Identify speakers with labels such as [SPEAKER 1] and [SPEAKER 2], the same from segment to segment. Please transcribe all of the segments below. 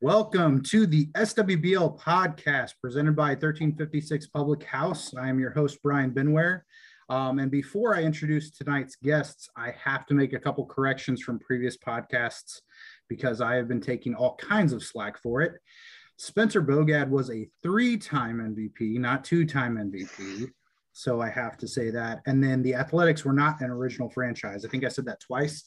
[SPEAKER 1] Welcome to the SWBL podcast presented by 1356 Public House. I am your host, Bryan Benware. Um, and before I introduce tonight's guests, I have to make a couple corrections from previous podcasts because I have been taking all kinds of slack for it. Spencer Bogad was a three time MVP, not two time MVP. So I have to say that. And then the Athletics were not an original franchise. I think I said that twice.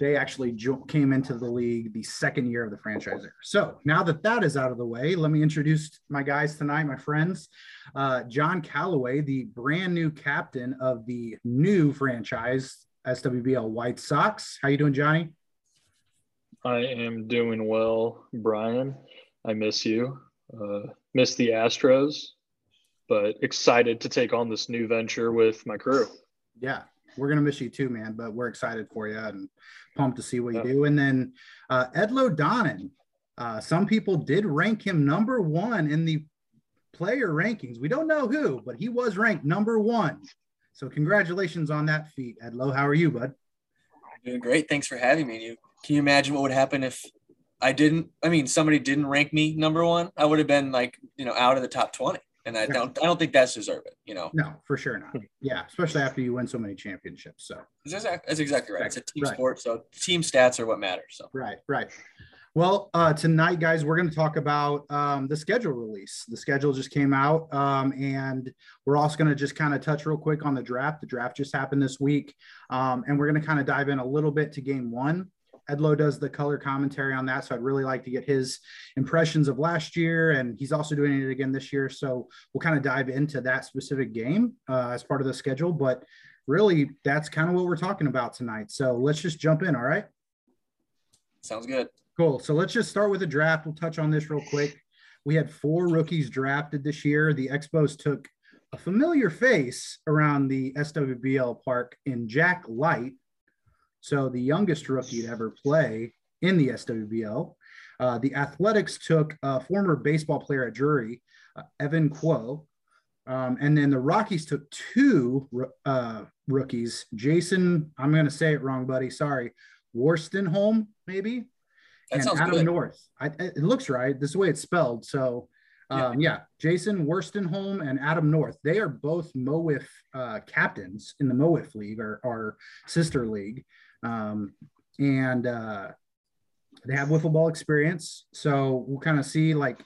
[SPEAKER 1] They actually jo- came into the league the second year of the franchise era. So now that that is out of the way, let me introduce my guys tonight, my friends. Uh, John Calloway, the brand new captain of the new franchise, SWBL White Sox. How you doing, Johnny?
[SPEAKER 2] I am doing well, Bryan. I miss you. Uh, miss the Astros, but excited to take on this new venture with my crew.
[SPEAKER 1] Yeah, we're gonna miss you too, man. But we're excited for you and pumped to see what you do. And then uh, Edloe Donnan. Uh, some people did rank him number one in the player rankings. We don't know who, but he was ranked number one. So congratulations on that feat, Edloe. How are you, bud?
[SPEAKER 3] Doing great. Thanks for having me. You, can you imagine what would happen if I didn't? I mean, somebody didn't rank me number one. I would have been like, you know, out of the top twenty and I don't I don't think that's deserved. You know.
[SPEAKER 1] No, for sure not. Yeah, especially after you win so many championships. So
[SPEAKER 3] that's, that's exactly right. It's a team right. sport, so team stats are what matter. So
[SPEAKER 1] right, right. Well, uh, tonight, guys, we're going to talk about um, the schedule release. The schedule just came out, um, and we're also going to just kind of touch real quick on the draft. The draft just happened this week, um, and we're going to kind of dive in a little bit to game one. Edloe does the color commentary on that. So I'd really like to get his impressions of last year. And he's also doing it again this year. So we'll kind of dive into that specific game uh, as part of the schedule. But really, that's kind of what we're talking about tonight. So let's just jump in. All right.
[SPEAKER 3] Sounds good.
[SPEAKER 1] Cool. So let's just start with the draft. We'll touch on this real quick. We had four rookies drafted this year. The Expos took a familiar face around the SWBL park in Jack Light, so the youngest rookie to ever play in the SWBL. Uh, the Athletics took a former baseball player at Drury, uh, Evan Quo. Um, and then the Rockies took two uh, rookies, Jason, I'm going to say it wrong, buddy. Sorry. Worstenholm, maybe.
[SPEAKER 3] That
[SPEAKER 1] and Adam
[SPEAKER 3] good.
[SPEAKER 1] North. I, it looks right. This is the way it's spelled. So, um, yeah. yeah. Jason Worstenholm and Adam North. They are both MOWIF uh, captains in the MOWIF League, or our sister league. Um, and uh, they have wiffle ball experience. So we'll kind of see like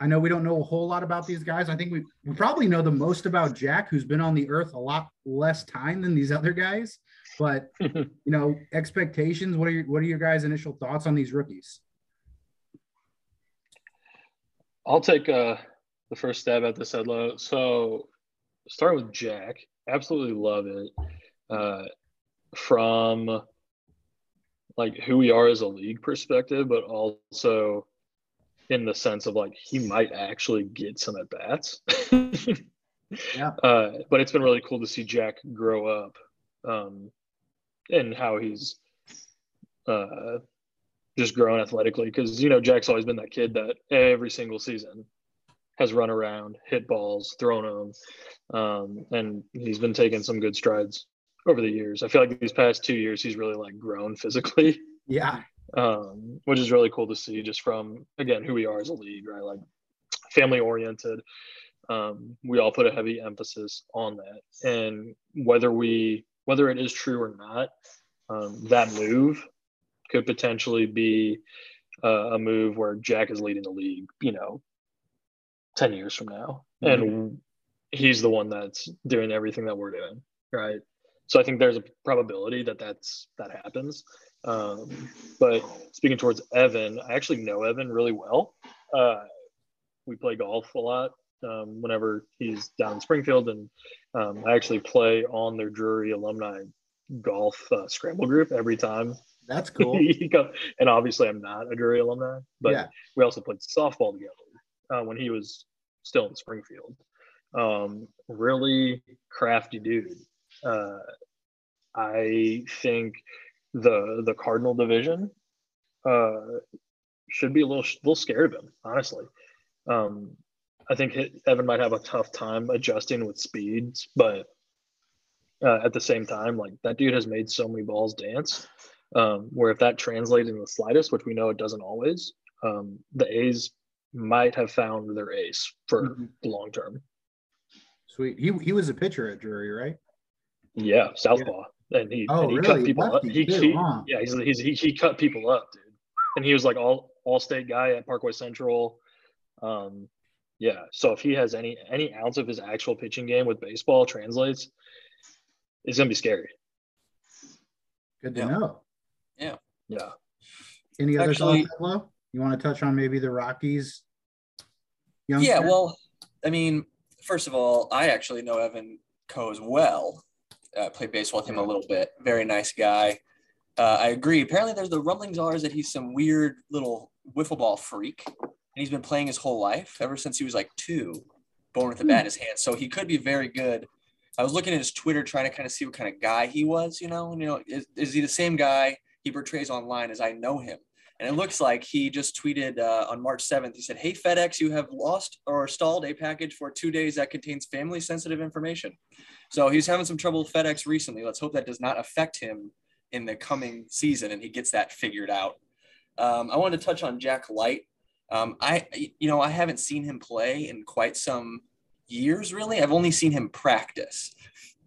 [SPEAKER 1] I know we don't know a whole lot about these guys. I think we, we probably know the most about Jack, who's been on the earth a lot less time than these other guys. But you know, expectations. What are your what are your guys' initial thoughts on these rookies?
[SPEAKER 2] I'll take uh, the first stab at this, Edloe. So start with Jack. Absolutely love it. Uh, from like who we are as a league perspective, but also in the sense of like he might actually get some at bats. yeah. Uh, but it's been really cool to see Jack grow up um, and how he's uh, just grown athletically. Because, you know, Jack's always been that kid that every single season has run around, hit balls, thrown them. Um, and he's been taking some good strides over the years. I feel like these past two years he's really like grown physically.
[SPEAKER 1] Yeah.
[SPEAKER 2] Um, which is really cool to see just from again who we are as a league, right? Like family oriented. Um, we all put a heavy emphasis on that. And whether we whether it is true or not, um, that move could potentially be uh, a move where Jack is leading the league, you know, 10 years from now. Mm-hmm. And he's the one that's doing everything that we're doing, right? So I think there's a probability that that's that happens. Um, but speaking towards Evan, I actually know Evan really well. Uh, we play golf a lot um, whenever he's down in Springfield, and um, I actually play on their Drury alumni golf uh, scramble group every time.
[SPEAKER 1] That's cool.
[SPEAKER 2] and obviously, I'm not a Drury alumni, but yeah. we also played softball together uh, when he was still in Springfield. Um, really crafty dude. Uh, I think the the Cardinal division uh, should be a little little scared of him, honestly. Um, I think Evan might have a tough time adjusting with speeds, but uh, at the same time, like that dude has made so many balls dance. Um, where if that translates in the slightest, which we know it doesn't always, um, the A's might have found their ace for
[SPEAKER 1] Mhm.
[SPEAKER 2] the long term.
[SPEAKER 1] Sweet. He he was a pitcher at Drury, right?
[SPEAKER 2] Yeah, southpaw, and he
[SPEAKER 1] Oh,
[SPEAKER 2] and he
[SPEAKER 1] really?
[SPEAKER 2] cut people up. He,
[SPEAKER 1] too,
[SPEAKER 2] he
[SPEAKER 1] huh?
[SPEAKER 2] yeah, he's, he's he, he cut people up, dude. And he was like all all state guy at Parkway Central. Um, yeah. So if he has any any ounce of his actual pitching game with baseball translates, it's gonna be scary.
[SPEAKER 1] Good to
[SPEAKER 3] Yeah.
[SPEAKER 1] know.
[SPEAKER 2] Yeah. Yeah.
[SPEAKER 1] Any other
[SPEAKER 3] Actually-
[SPEAKER 1] thoughts, Flo? You want to touch on maybe the Rockies?
[SPEAKER 3] Yeah,
[SPEAKER 1] youngster?
[SPEAKER 3] well, I mean, first of all, I actually know Evan Coe as well. Uh, played baseball with him a little bit. Very nice guy. Uh, I agree. Apparently, there's the rumblings are is that he's some weird little wiffle ball freak, and he's been playing his whole life ever since he was like two, born with a bat in his hand. So he could be very good. I was looking at his Twitter, trying to kind of see what kind of guy he was. You know, you know, is, is he the same guy he portrays online as I know him? And it looks like he just tweeted uh, on March 7th. He said, Hey, FedEx, you have lost or stalled a package for two days that contains family sensitive information. So he's having some trouble with FedEx recently. Let's hope that does not affect him in the coming season and he gets that figured out. Um, I wanted to touch on Jack Light. Um, I, you know, I haven't seen him play in quite some years, really. I've only seen him practice.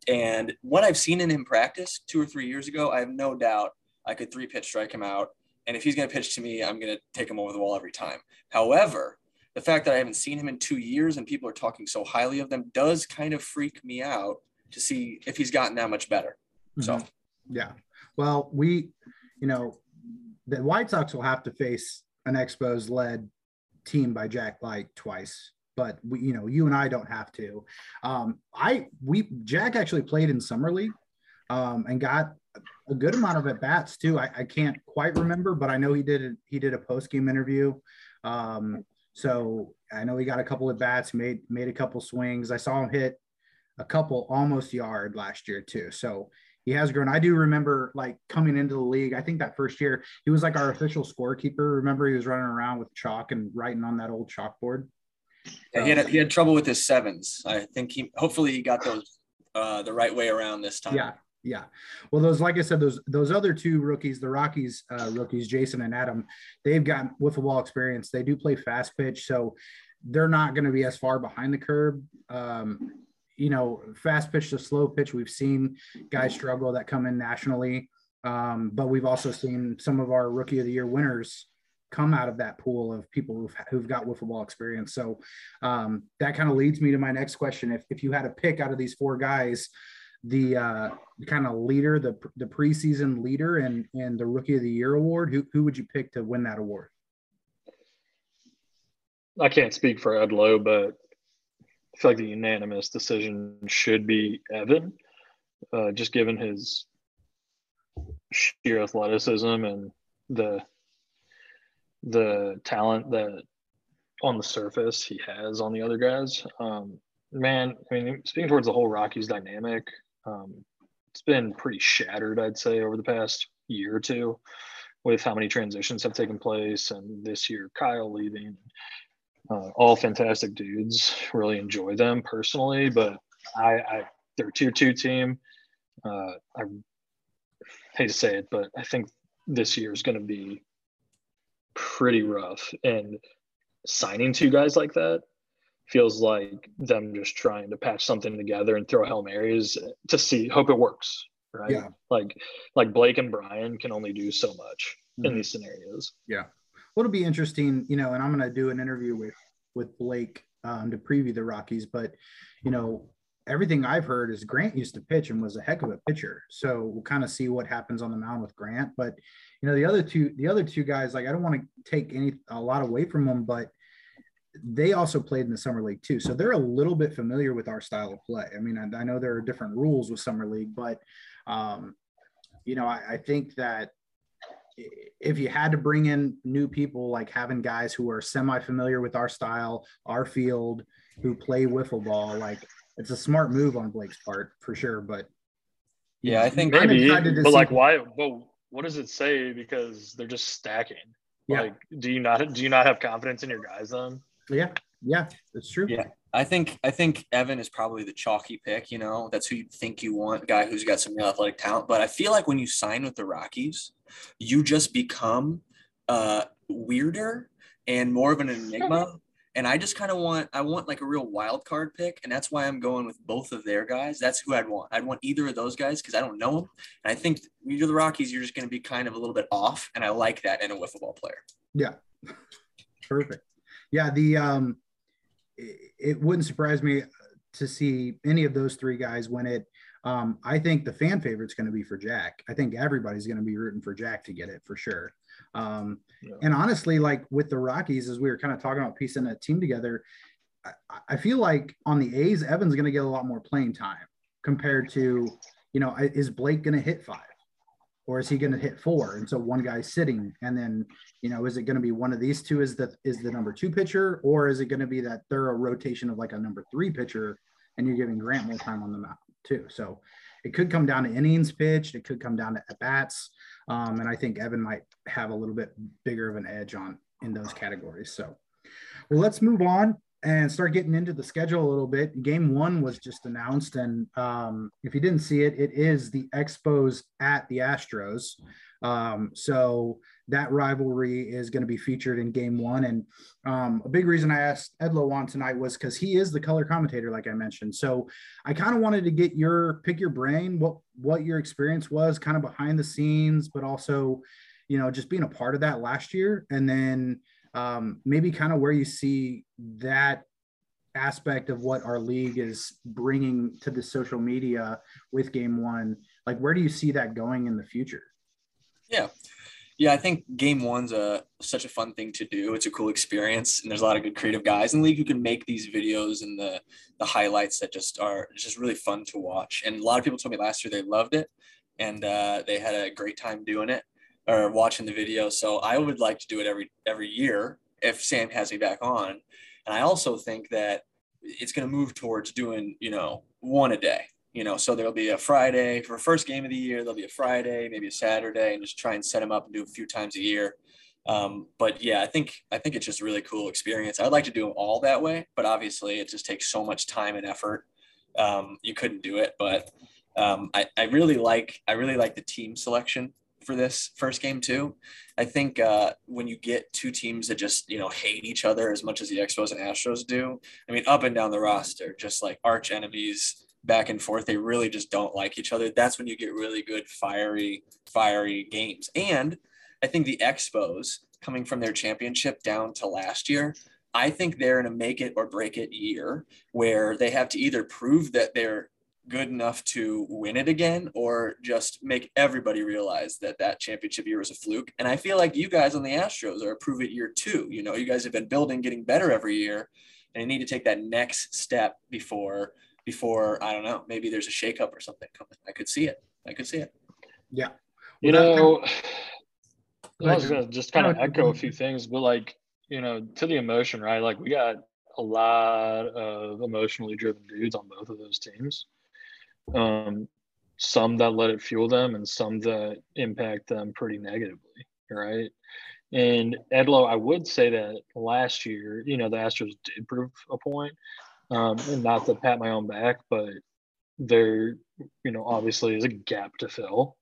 [SPEAKER 3] And what I've seen in him practice two or three years ago, I have no doubt I could three pitch strike him out. And if he's going to pitch to me, I'm going to take him over the wall every time. However, the fact that I haven't seen him in two years and people are talking so highly of them does kind of freak me out to see if he's gotten that much better. So,
[SPEAKER 1] Mhm. Yeah. Well, we, you know, the White Sox will have to face an Expos led team by Jack Light twice, but we, you know, you and I don't have to. Um, I, we, Jack actually played in Summer League um, and got a good amount of at bats too. I, I can't quite remember, but I know he did, a, he did a post game interview. Um, so I know he got a couple of bats, made, made a couple swings. I saw him hit a couple almost yard last year too. So he has grown. I do remember like coming into the league. I think that first year he was like our official scorekeeper. Remember he was running around with chalk and writing on that old chalkboard.
[SPEAKER 3] yeah, he, had, he had trouble with his sevens. I think he, hopefully, he got those uh, the right way around this time.
[SPEAKER 1] Yeah, yeah. Well, those like I said, those those other two rookies, the Rockies uh, rookies, Jason and Adam, they've got wiffle ball experience. They do play fast pitch, so they're not going to be as far behind the curve. Um, you know, fast pitch to slow pitch, we've seen guys struggle that come in nationally, um, but we've also seen some of our rookie of the year winners come out of that pool of people who've, who've got wiffle ball experience. So um, that kind of leads me to my next question. If, if you had a pick out of these four guys, the uh, kind of leader, the the preseason leader, and and the rookie of the year award, who who would you pick to win that award?
[SPEAKER 2] I can't speak for Edloe, but I feel like the unanimous decision should be Evan, uh, just given his sheer athleticism and the the talent that on the surface he has on the other guys. Um, man, I mean, speaking towards the whole Rockies dynamic, um, it's been pretty shattered, I'd say, over the past year or two, with how many transitions have taken place, and this year Kyle leaving. Uh, all fantastic dudes. Really enjoy them personally, but I, I they're tier two team. Uh, I hate to say it, but I think this year is going to be pretty rough. And signing two guys like that feels like them just trying to patch something together and throw Hail Marys to see, hope it works. Right.
[SPEAKER 1] Yeah.
[SPEAKER 2] Like, like Blake and Brian can only do so much in
[SPEAKER 1] Mhm.
[SPEAKER 2] these scenarios.
[SPEAKER 1] Yeah. Well, it'll be interesting, you know, and I'm going to do an interview with with Blake um, to preview the Rockies, but you know, everything I've heard is Grant used to pitch and was a heck of a pitcher. So we'll kind of see what happens on the mound with Grant. But you know, the other two, the other two guys, like I don't want to take any a lot away from them, but they also played in the summer league too, so they're a little bit familiar with our style of play. I mean, I, I know there are different rules with summer league, but um, you know, I, I think that if you had to bring in new people, like having guys who are semi familiar with our style, our field, who play wiffle ball, like it's a smart move on Blake's part for sure. But
[SPEAKER 3] Yeah, I think
[SPEAKER 2] Maybe, but
[SPEAKER 1] see-
[SPEAKER 2] like, why? But what does it say? Because they're just stacking.
[SPEAKER 1] Yeah.
[SPEAKER 2] Like, do you not do you not have confidence in your guys then?
[SPEAKER 1] Yeah, yeah, it's true.
[SPEAKER 3] Yeah. I think I think Evan is probably the chalky pick. You know, that's who you think you want, guy who's got some real athletic talent. But I feel like when you sign with the Rockies, you just become uh, weirder and more of an enigma. And I just kind of want I want like a real wild card pick, and that's why I'm going with both of their guys. That's who I'd want. I'd want either of those guys because I don't know them, and I think you're the Rockies. You're just going to be kind of a little bit off, and I like that in a wiffle ball player.
[SPEAKER 1] Yeah, perfect. Yeah, the um, it, it wouldn't surprise me to see any of those three guys win it. Um, I think the fan favorite's going to be for Jack. I think everybody's going to be rooting for Jack to get it for sure. Um, yeah. And honestly, like with the Rockies, as we were kind of talking about piecing a team together, I, I feel like on the A's, Evan's going to get a lot more playing time compared to, you know, is Blake going to hit five? Or is he going to hit four? And so one guy's sitting, and then you know, is it going to be one of these two is the is the number two pitcher, or is it going to be that thorough rotation of like a number three pitcher, and you're giving Grant more time on the mound too? So it could come down to innings pitched, it could come down to at bats. Um, and I think Evan might have a little bit bigger of an edge on in those categories. So, well, let's move on and start getting into the schedule a little bit. Game one was just announced, and um, if you didn't see it, it is the Expos at the Astros. Um, so that rivalry is going to be featured in game one. And um, a big reason I asked Edloe on tonight was because he is the color commentator, like I mentioned. So I kind of wanted to get your pick your brain, what what your experience was, kind of behind the scenes, but also, you know, just being a part of that last year, and then um, maybe kind of where you see that aspect of what our league is bringing to the social media with game one like where do you see that going in the future
[SPEAKER 3] yeah yeah, I think game one's a such a fun thing to do. It's a cool experience, and there's a lot of good creative guys in the league who can make these videos and the the highlights that just are just really fun to watch. And a lot of people told me last year they loved it, and uh, they had a great time doing it or watching the video. So I would like to do it every every year if Sam has me back on. And I also think that it's going to move towards doing you know one a day you know, so there'll be a Friday for first game of the year. There'll be a Friday, maybe a Saturday, and just try and set them up and do a few times a year. Um, but yeah, I think I think it's just a really cool experience. I'd like to do them all that way, but obviously it just takes so much time and effort. Um, you couldn't do it, but um, I, I really like I really like the team selection for this first game too. I think uh, when you get two teams that just you know hate each other as much as the Expos and Astros do, I mean up and down the roster, just like arch enemies back and forth. They really just don't like each other. That's when you get really good fiery, fiery games. And I think the Expos coming from their championship down to last year, I think they're in a make it or break it year where they have to either prove that they're good enough to win it again or just make everybody realize that that championship year was a fluke. And I feel like you guys on the Astros are a prove it year too. You know, you guys have been building, getting better every year, and you need to take that next step before before I don't know, maybe there's a shakeup or something coming. I could see it. I could see it.
[SPEAKER 1] Yeah.
[SPEAKER 2] You know, I was gonna just kind of echo a few things, but like, you know, to the emotion, right? Like we got a lot of emotionally driven dudes on both of those teams. Um, some that let it fuel them and some that impact them pretty negatively, right? And Edloe, I would say that last year, you know, the Astros did prove a point, um, and not to pat my own back, but there, you know, obviously is a gap to fill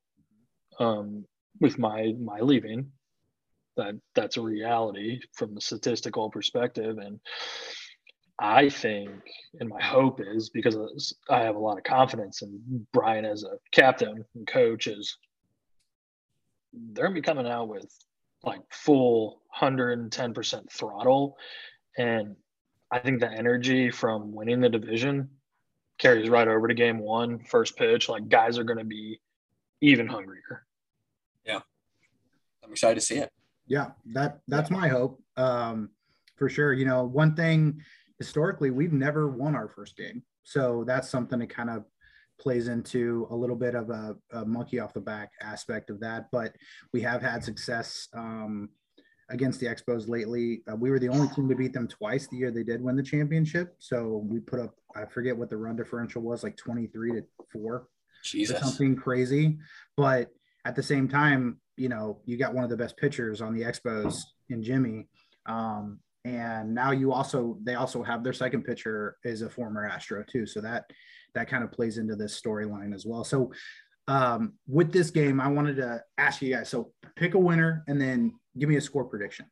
[SPEAKER 2] um, with my my leaving. That that's a reality from the statistical perspective, and I think, and my hope is because I have a lot of confidence in Bryan as a captain and coach is they're gonna be coming out with like full 110% throttle and I think the energy from winning the division carries right over to game one, first pitch. Like guys are going to be even hungrier.
[SPEAKER 3] Yeah, I'm excited to see it.
[SPEAKER 1] Yeah, that that's yeah. my hope um, for sure. You know, one thing historically we've never won our first game, so that's something that kind of plays into a little bit of a, a monkey off the back aspect of that. But we have had success. Um, against the Expos lately. Uh, we were the only team to beat them twice the year they did win the championship. So we put up, I forget what the run differential was, like 23 to four.
[SPEAKER 3] Jesus.
[SPEAKER 1] something crazy. But at the same time, you know, you got one of the best pitchers on the Expos in Jimmy. Um, and now you also they also have their second pitcher is a former Astro too. So that that kind of plays into this storyline as well. So um, with this game, I wanted to ask you guys. So pick a winner and then give me a score prediction.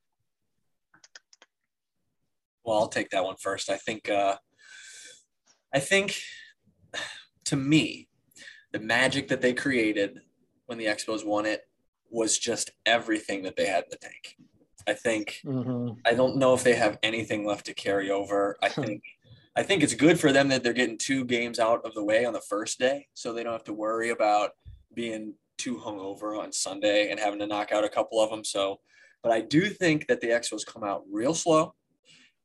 [SPEAKER 3] Well, I'll take that one first. I think uh, I think to me, the magic that they created when the Expos won it was just everything that they had in the tank. I think
[SPEAKER 2] Mhm.
[SPEAKER 3] I don't know if they have anything left to carry over. I think I think it's good for them that they're getting two games out of the way on the first day, so they don't have to worry about being too hungover on Sunday and having to knock out a couple of them. So, but I do think that the Expos come out real slow,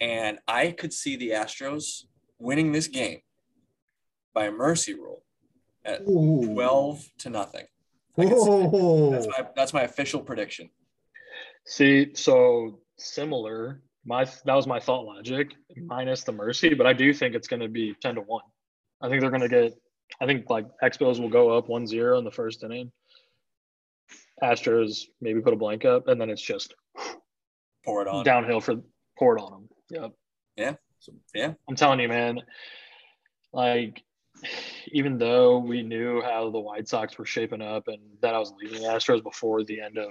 [SPEAKER 3] and I could see the Astros winning this game by a mercy rule at
[SPEAKER 1] Ooh.
[SPEAKER 3] twelve to nothing. I can see it. That's my that's my official prediction.
[SPEAKER 2] See, so similar. My that was my thought logic, minus the mercy, but I do think it's going to be ten to one. I think they're going to get. I think like Expos will go up 1-0 in the first inning. Astros maybe put a blank up, and then it's just
[SPEAKER 3] Pour it on.
[SPEAKER 2] downhill for pour it on them. Yep.
[SPEAKER 3] Yeah. Yeah.
[SPEAKER 2] I'm telling you, man. Like, even though we knew how the White Sox were shaping up and that I was leaving the Astros before the end of.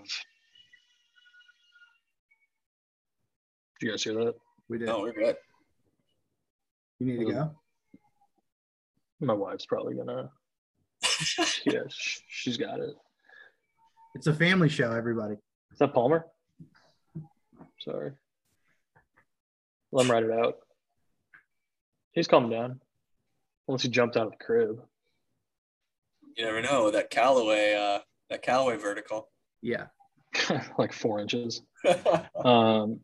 [SPEAKER 2] Did you guys hear that?
[SPEAKER 1] We did.
[SPEAKER 3] No, we're good.
[SPEAKER 1] You need to go.
[SPEAKER 2] My wife's probably gonna. Yeah, sh- she's got it.
[SPEAKER 1] It's a family show, everybody.
[SPEAKER 2] Is that Palmer? Sorry. Let him write it out. He's calmed down. Unless he jumped out of the crib.
[SPEAKER 3] You never know that Calloway, uh, that Calloway vertical.
[SPEAKER 1] Yeah.
[SPEAKER 2] like four inches. Um,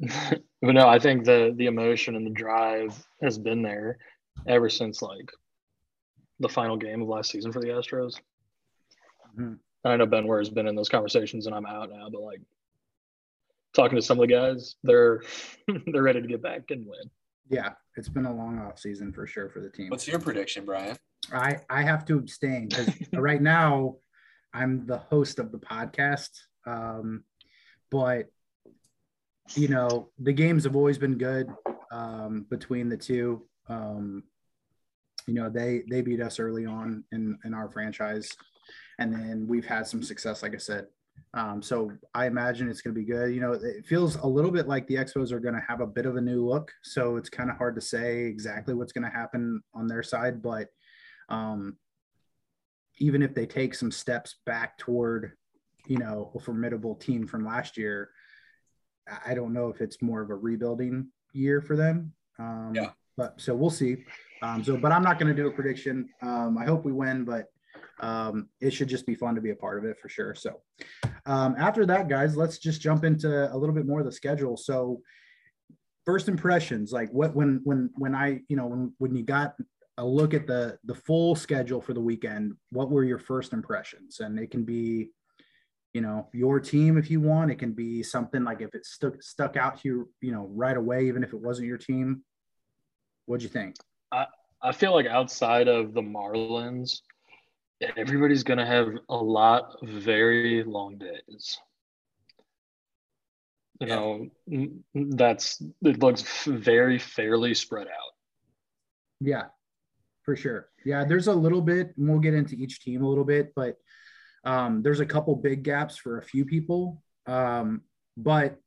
[SPEAKER 2] but no, I think the the emotion and the drive has been there ever since like the final game of last season for the Astros.
[SPEAKER 1] Mhm.
[SPEAKER 2] And I know Benware has been in those conversations, and I'm out now. But like talking to some of the guys, they're they're ready to get back and win.
[SPEAKER 1] Yeah. It's been a long off season for sure for the team.
[SPEAKER 3] What's your prediction, Bryan?
[SPEAKER 1] I I have to abstain because right now I'm the host of the podcast. Um, but you know the games have always been good um, between the two. Um, you know they they beat us early on in in our franchise, and then we've had some success, like I said. Um, so I imagine it's going to be good. You know, it feels a little bit like the Expos are going to have a bit of a new look, so it's kind of hard to say exactly what's going to happen on their side, but um, even if they take some steps back toward, you know, a formidable team from last year, I- don't know if it's more of a rebuilding year for them. Um,
[SPEAKER 3] Yeah.
[SPEAKER 1] But so we'll see. Um, so, but I'm not going to do a prediction. Um, I hope we win, but um, it should just be fun to be a part of it for sure. So, um, after that, guys, let's just jump into a little bit more of the schedule. So, first impressions, like what when when when I you know when when you got a look at the the full schedule for the weekend, what were your first impressions? And it can be, you know, your team if you want. It can be something like if it stuck stuck out to you, you know, right away, even if it wasn't your team. What'd you think?
[SPEAKER 2] I i feel like outside of the Marlins, everybody's gonna have a lot of very long days. You know, that's it looks very fairly spread out.
[SPEAKER 1] Yeah, for sure. Yeah, there's a little bit, and we'll get into each team a little bit, but um, there's a couple big gaps for a few people. Um, but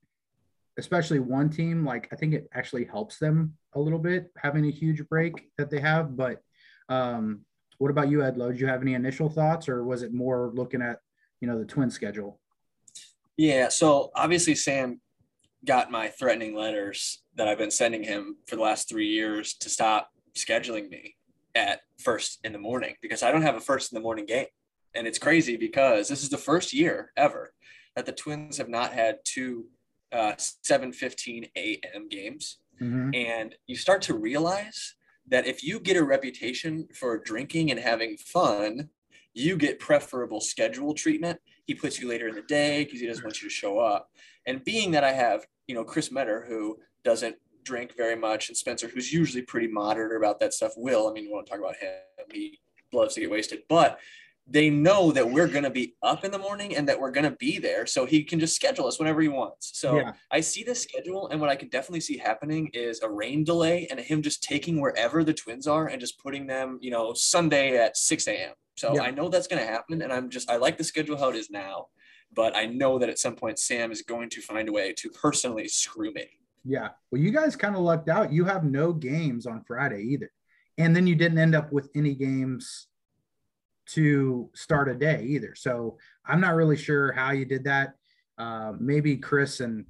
[SPEAKER 1] especially one team, like I think it actually helps them a little bit having a huge break that they have. But um, what about you, Edloe? Did you have any initial thoughts, or was it more looking at you know the twin schedule?
[SPEAKER 3] Yeah. So obviously, Sam got my threatening letters that I've been sending him for the last three years to stop scheduling me at first in the morning because I don't have a first in the morning game. And it's crazy because this is the first year ever that the Twins have not had two uh, 7:15 a.m. games.
[SPEAKER 1] Mhm.
[SPEAKER 3] And you start to realize that if you get a reputation for drinking and having fun, you get preferable schedule treatment. He puts you later in the day because he doesn't want you to show up. And being that I have, you know, Chris Metter, who doesn't drink very much, and Spencer, who's usually pretty moderate about that stuff, will. I mean, we won't talk about him. He loves to get wasted, but they know that we're going to be up in the morning and that we're going to be there. So he can just schedule us whenever he wants. So
[SPEAKER 1] Yeah.
[SPEAKER 3] I see the schedule, and what I can definitely see happening is a rain delay and him just taking wherever the twins are and just putting them, you know, Sunday at 6 a.m. So
[SPEAKER 1] Yeah.
[SPEAKER 3] I know that's going to happen, and I'm just I like the schedule how it is now, but I know that at some point Sam is going to find a way to personally screw me.
[SPEAKER 1] Yeah. Well, you guys kind of lucked out. You have no games on Friday either. And then you didn't end up with any games to start a day either. So I'm not really sure how you did that. Uh, maybe Chris and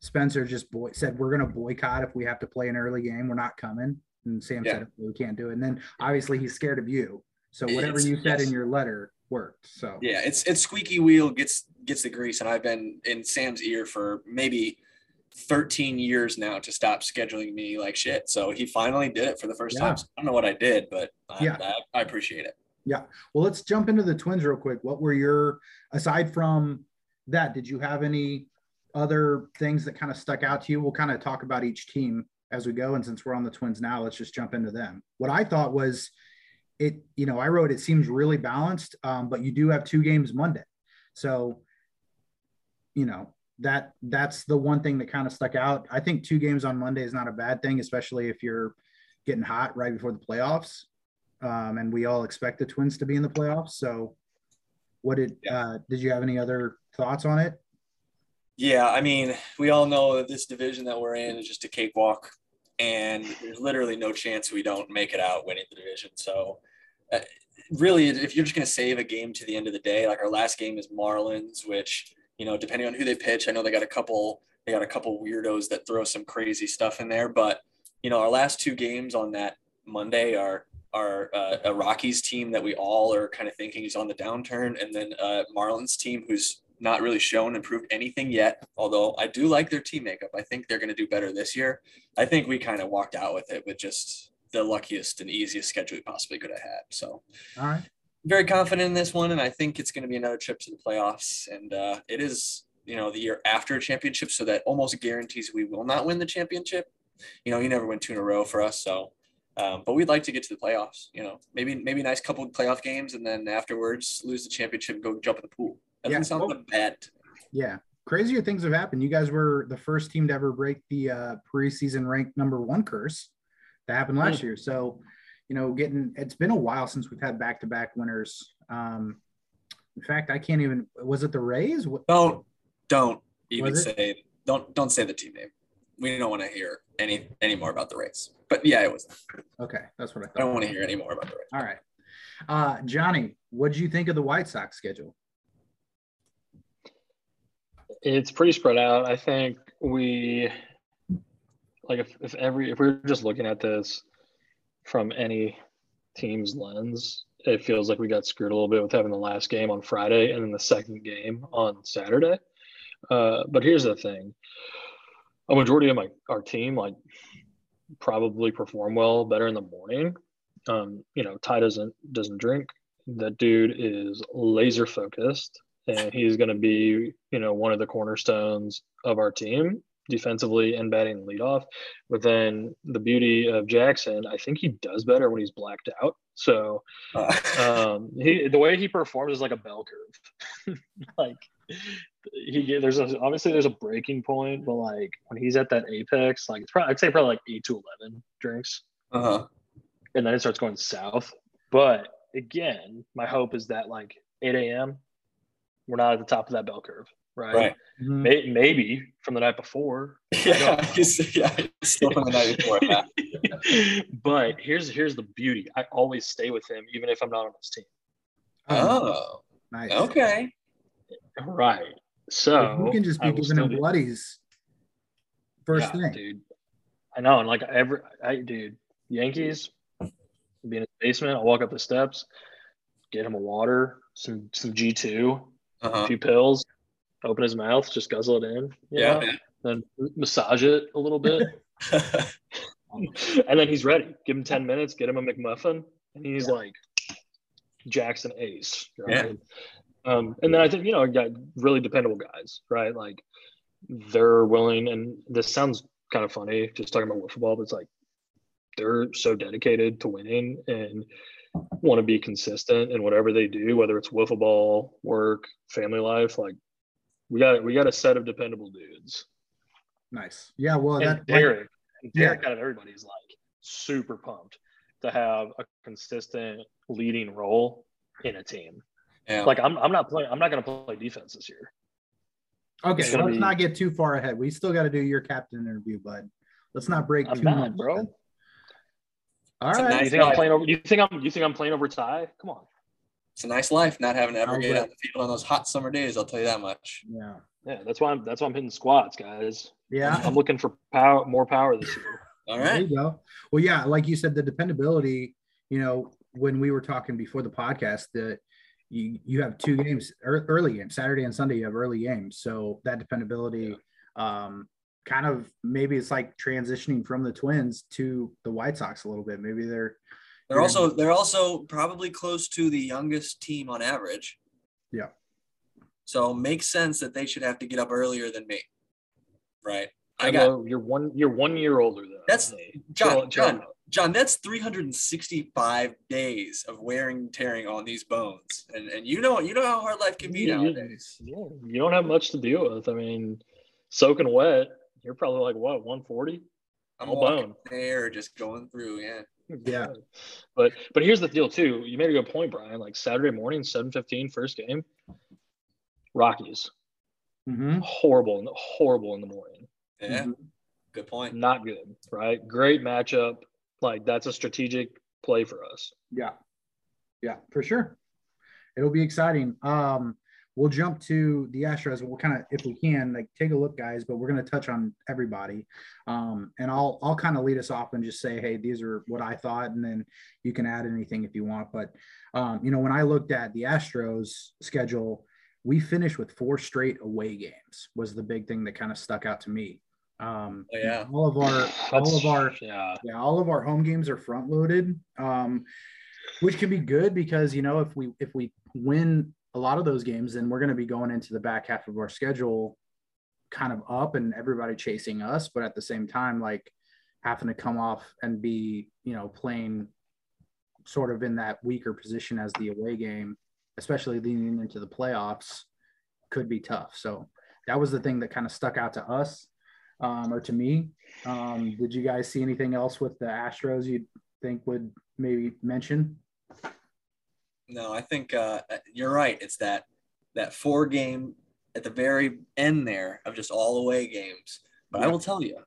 [SPEAKER 1] Spencer just boy- said, We're going to boycott if we have to play an early game. We're not coming. And Sam yeah. said, We can't do it. And then obviously he's scared of you. So whatever it's, you said yes. in your letter worked. So
[SPEAKER 3] yeah, it's it's squeaky wheel gets gets the grease, and I've been in Sam's ear for maybe 13 years now to stop scheduling me like shit. So he finally did it for the first yeah. time. So I don't know what I did, but I, yeah, I, I appreciate it.
[SPEAKER 1] Yeah. Well, let's jump into the twins real quick. What were your aside from that? Did you have any other things that kind of stuck out to you? We'll kind of talk about each team as we go. And since we're on the twins now, let's just jump into them. What I thought was it, you know, I wrote it seems really balanced, um, but you do have two games Monday. So, you know, that that's the one thing that kind of stuck out. I think two games on Monday is not a bad thing, especially if you're getting hot right before the playoffs. Um, and we all expect the Twins to be in the playoffs. So, what did uh, did you have any other thoughts on it?
[SPEAKER 3] Yeah, I mean, we all know that this division that we're in is just a cakewalk and there's literally no chance we don't make it out winning the division. So, uh, really, if you're just going to save a game to the end of the day, like our last game is Marlins, which you know, depending on who they pitch, I know they got a couple, they got a couple weirdos that throw some crazy stuff in there, but you know, our last two games on that Monday are are uh, a Rockies team that we all are kind of thinking is on the downturn, and then a Marlins team who's not really shown and proved anything yet. Although I do like their team makeup. I think they're going to do better this year. I think we kind of walked out with it with just the luckiest and easiest schedule we possibly could have had. So,
[SPEAKER 1] all right.
[SPEAKER 3] Very confident in this one, and I think it's going to be another trip to the playoffs. And uh, it is, you know, the year after a championship, so that almost guarantees we will not win the championship. You know, you never win two in a row for us, so um, but we'd like to get to the playoffs. You know, maybe maybe a nice couple playoff games, and then afterwards lose the championship and go jump in the pool. That yeah. doesn't sound well, bad.
[SPEAKER 1] Yeah. Crazier things have happened. You guys were the first team to ever break the uh, preseason ranked number one curse that happened last mm. year. So, you know, getting it's been a while since we've had back to back winners. Um, in fact, I can't even. Was it the Rays?
[SPEAKER 3] Don't don't even say don't don't say the team name. We don't want to hear any any more about the Rays. But yeah, it was.
[SPEAKER 1] Okay, that's what I thought.
[SPEAKER 3] I don't want to hear any more about the Rays.
[SPEAKER 1] All right, uh, Johnny, what did you think of the White Sox schedule?
[SPEAKER 2] It's pretty spread out. I think we like if, if every if we are just looking at this from any team's lens, it feels like we got screwed a little bit with having the last game on Friday and then the second game on Saturday. Uh, but here's the thing: a majority of my our team like probably perform well better in the morning. Um, you know, Ty doesn't doesn't drink. That dude is laser focused and he's going to be, you know, one of the cornerstones of our team defensively and batting the leadoff. But then the beauty of Jackson, I think he does better when he's blacked out. So um, he, the way he performs is like a bell curve. like he there's a, obviously there's a breaking point, but like when he's at that apex, like it's probably I'd say probably like eight to eleven drinks,
[SPEAKER 3] uh-huh.
[SPEAKER 2] and then it starts going south. But again, my hope is that like 8 a.m we're not at the top of that bell curve, right?
[SPEAKER 3] Right.
[SPEAKER 2] Mm-hmm. Maybe, maybe from the night before.
[SPEAKER 3] Yeah, yeah, still from the night before.
[SPEAKER 2] Yeah. but here's here's the beauty. I always stay with him, even if I'm not on his team.
[SPEAKER 3] Oh, nice. Okay.
[SPEAKER 2] Right. So
[SPEAKER 1] you can just be giving him bloodies first yeah, thing,
[SPEAKER 2] dude. I know, and like every, I dude, Yankees, be in his basement. I'll walk up the steps, get him a water, some some G two, uh-huh. a few pills, open his mouth, just guzzle it in.
[SPEAKER 3] Yeah. Know,
[SPEAKER 2] then massage it a little bit. and then he's ready. Give him 10 minutes, get him a McMuffin, and he's yeah. like Jackson Ace. Right? Yeah. Um, and then I think, you know, I got really dependable guys, right? Like they're willing, and this sounds kind of funny just talking about football, but it's like they're so dedicated to winning and want to be consistent in whatever they do, whether it's wiffle ball, work, family life. Like we got we got a set of dependable dudes.
[SPEAKER 1] Nice. Yeah. Well,
[SPEAKER 2] and that Derek, like, Derek yeah. out of everybody's like super pumped to have a consistent leading role in a team. Yeah. Like I'm, I'm not playing. I'm not going to play defense this year.
[SPEAKER 1] Okay,
[SPEAKER 2] It's
[SPEAKER 1] let's
[SPEAKER 2] be-
[SPEAKER 1] not get too far ahead. We still got to do your captain interview, bud. Let's not break
[SPEAKER 2] I'm
[SPEAKER 1] too
[SPEAKER 2] not,
[SPEAKER 1] much,
[SPEAKER 2] bro.
[SPEAKER 1] All
[SPEAKER 3] It's
[SPEAKER 1] right.
[SPEAKER 3] nice
[SPEAKER 2] You think I'm playing over? You think I'm? You think I'm playing over Ty? Come on.
[SPEAKER 3] It's a nice life not having to ever get
[SPEAKER 1] yeah.
[SPEAKER 3] on the field on those hot summer days. I'll tell you that much.
[SPEAKER 1] Yeah.
[SPEAKER 2] Yeah, that's why I'm. That's why I'm hitting squats, guys.
[SPEAKER 1] Yeah.
[SPEAKER 2] I'm looking for power, more power this year.
[SPEAKER 3] All
[SPEAKER 1] There you go. Well, yeah, like you said, the dependability, you know, when we were talking before the podcast, that you you have two games, early games, Saturday and Sunday, you have early games. So that dependability, um, kind of maybe it's like transitioning from the Twins to the White Sox a little bit. Maybe they're
[SPEAKER 3] They're also they're also probably close to the youngest team on average.
[SPEAKER 1] Yeah.
[SPEAKER 3] So makes sense that they should have to get up earlier than me. Right. I
[SPEAKER 2] I
[SPEAKER 3] got
[SPEAKER 2] know you're one. You're one year older though.
[SPEAKER 3] That's-
[SPEAKER 2] than me.
[SPEAKER 3] John,
[SPEAKER 2] Chill- chill
[SPEAKER 3] John. John, that's 365 days of wearing and tearing on these bones. And and you know you know how hard life can be
[SPEAKER 2] You- you-
[SPEAKER 3] nowadays.
[SPEAKER 2] yeah, you don't have much to deal with. I mean, soaking wet. You're probably like what 140.
[SPEAKER 3] I'm
[SPEAKER 2] all
[SPEAKER 3] walking
[SPEAKER 2] bone.
[SPEAKER 3] there just going through, yeah.
[SPEAKER 1] Yeah.
[SPEAKER 2] But but here's the deal too. You made a good point, Bryan. Like Saturday morning, 7:15, first game. Rockies
[SPEAKER 1] Mhm.
[SPEAKER 2] horrible, in the, horrible in the morning.
[SPEAKER 3] Yeah,
[SPEAKER 1] Mhm.
[SPEAKER 3] good point.
[SPEAKER 2] Not good, right? Great matchup. Like that's a strategic play for us.
[SPEAKER 1] Yeah. Yeah, for sure. It'll be exciting. Um, we'll jump to the Astros. We'll kind of, if we can, like take a look, guys. But we're going to touch on everybody, um, and I'll I'll kind of lead us off and just say, hey, these are what I thought, and then you can add anything if you want. But um, you know, when I looked at the Astros schedule, we finished with four straight away games. Was the big thing that kind of stuck out to me. Um,
[SPEAKER 3] Oh, yeah.
[SPEAKER 1] all of our all of our
[SPEAKER 2] yeah.
[SPEAKER 1] yeah, all of our home games are front loaded, um, which can be good because you know if we if we win a lot of those games, then we're going to be going into the back half of our schedule kind of up and everybody chasing us, but at the same time, like having to come off and be you know playing sort of in that weaker position as the away game, especially leading into the playoffs, could be tough. So that was the thing that kind of stuck out to us um, or to me. Um, did you guys see anything else with the Astros you'd think would maybe mention?
[SPEAKER 3] No, I think uh, you're right. It's that that four game at the very end there of just all away games. But I will tell you,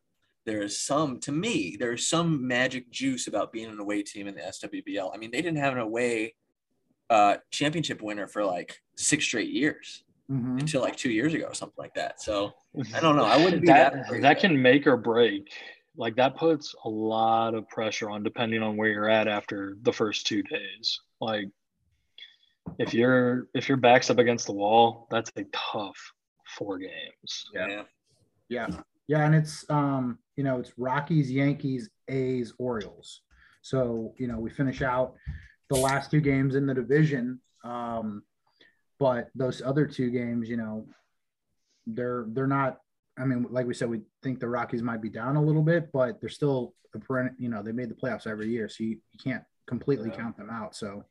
[SPEAKER 3] there is some to me. There is some magic juice about being an away team in the SWBL. I mean, they didn't have an away uh, championship winner for like six straight years
[SPEAKER 1] Mhm.
[SPEAKER 3] until like two years ago or something like that. So I don't know. I wouldn't be that.
[SPEAKER 2] that that can make or break. Like that puts a lot of pressure on depending on where you're at after the first two days. Like if you're if your back's up against the wall, that's a tough four games.
[SPEAKER 3] Yeah.
[SPEAKER 1] Yeah. Yeah. And it's, um, you know, it's Rockies, Yankees, A's, Orioles. So, you know, we finish out the last two games in the division. Um, but those other two games, you know, they're, they're not, I mean, like we said, we think the Rockies might be down a little bit, but they're still, a perenn- you know, they made the playoffs every year. So you, you can't completely
[SPEAKER 2] Yeah.
[SPEAKER 1] count them out. So,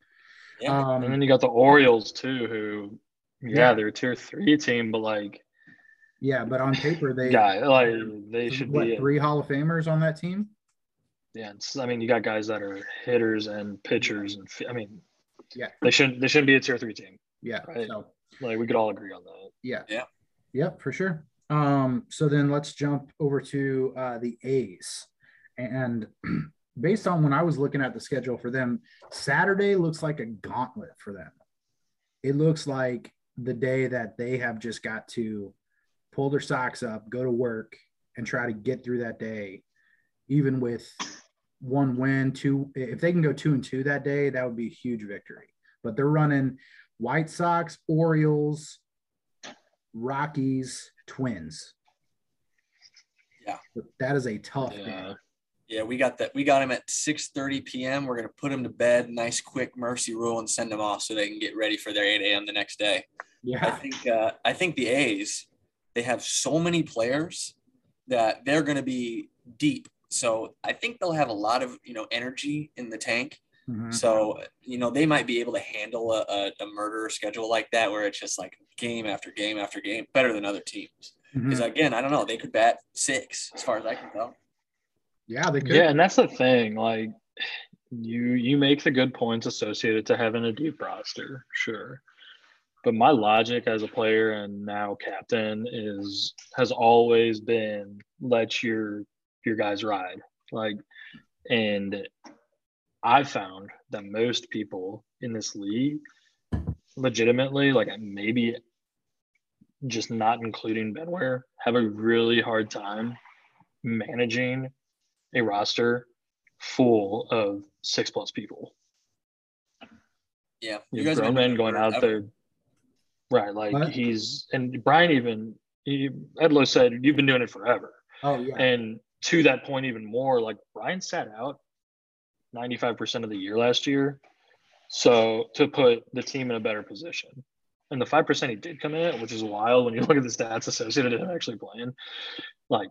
[SPEAKER 3] Yeah.
[SPEAKER 2] And then
[SPEAKER 1] um,
[SPEAKER 2] you got the Orioles too, who yeah,
[SPEAKER 1] Yeah.
[SPEAKER 2] they're a tier three team, but like
[SPEAKER 1] yeah, but on paper, they,
[SPEAKER 2] yeah, like they should
[SPEAKER 1] what,
[SPEAKER 2] be
[SPEAKER 1] three Hall of Famers on that team.
[SPEAKER 2] Yeah, it's, I mean, you got guys that are hitters and pitchers, and I mean,
[SPEAKER 1] Yeah.
[SPEAKER 2] they shouldn't they shouldn't be a tier three team.
[SPEAKER 1] Yeah.
[SPEAKER 2] Right.
[SPEAKER 1] So,
[SPEAKER 2] Like we could all agree on that.
[SPEAKER 1] Yeah.
[SPEAKER 3] Yeah.
[SPEAKER 1] Yep, for sure. Um, so then let's jump over to uh, the A's. And based on when I was looking at the schedule for them, Saturday looks like a gauntlet for them. It looks like the day that they have just got to pull their socks up, go to work, and try to get through that day, even with one win, two. If they can go two and two that day, that would be a huge victory. But they're running White Sox, Orioles, Rockies, Twins.
[SPEAKER 3] Yeah.
[SPEAKER 1] That is a tough
[SPEAKER 2] Yeah.
[SPEAKER 1] game.
[SPEAKER 3] Yeah, we got that. We got him at 6:30 p.m. We're gonna put him to bed, nice quick mercy rule, and send them off so they can get ready for their 8 a.m. the next day.
[SPEAKER 1] Yeah, I
[SPEAKER 3] think uh, I think the A's they have so many players that they're going to be deep. So I think they'll have a lot of you know energy in the tank.
[SPEAKER 1] Mhm.
[SPEAKER 3] So you know they might be able to handle a, a, a murder schedule like that, where it's just like game after game after game, better than other teams. Because
[SPEAKER 1] Mhm.
[SPEAKER 3] again, I don't know, they could bat six as far as I can tell.
[SPEAKER 1] Yeah, they could.
[SPEAKER 2] Yeah, and that's the thing. Like you you make the good points associated to having a deep roster, sure. But my logic as a player and now captain is has always been let your your guys ride. Like and I found that most people in this league legitimately, like maybe just not including Benware, have a really hard time managing a roster full of six plus people.
[SPEAKER 3] Yeah,
[SPEAKER 2] you, grown men going out there, right? Like what? he's and Bryan even he, Edloe said you've been doing it forever.
[SPEAKER 1] Oh yeah,
[SPEAKER 2] and to that point even more, like Bryan sat out 95% of the year last year. So to put the team in a better position. And the 5% he did come in, which is wild when you look at the stats associated with him actually playing, like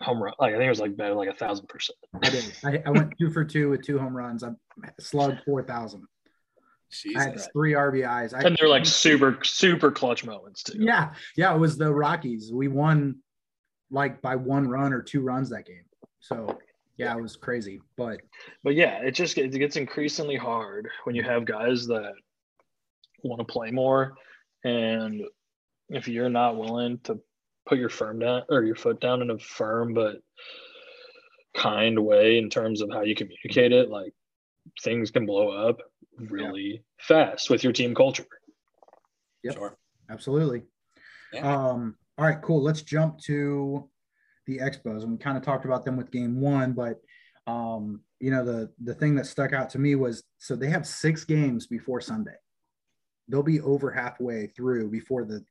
[SPEAKER 2] home run, like I think it was like better, like a thousand percent.
[SPEAKER 1] I did. I, I, went two for two with two home runs. I slugged 4,000. I had three RBIs. I,
[SPEAKER 2] and they're like super, super clutch moments too.
[SPEAKER 1] Yeah. Yeah. It was the Rockies. We won like by one run or two runs that game. So yeah, it was crazy. But
[SPEAKER 2] but yeah, it just it gets increasingly hard when you have guys that want to play more, and if you're not willing to put your firm down or your foot down in a firm but kind way in terms of how you communicate it, like things can blow up really yeah. fast with your team culture.
[SPEAKER 1] Yep. Sure. Absolutely. Yeah. Um, all right, cool. Let's jump to the Expos, and we kind of talked about them with Game One, but um, you know the the thing that stuck out to me was so they have six games before Sunday. They'll be over halfway through before the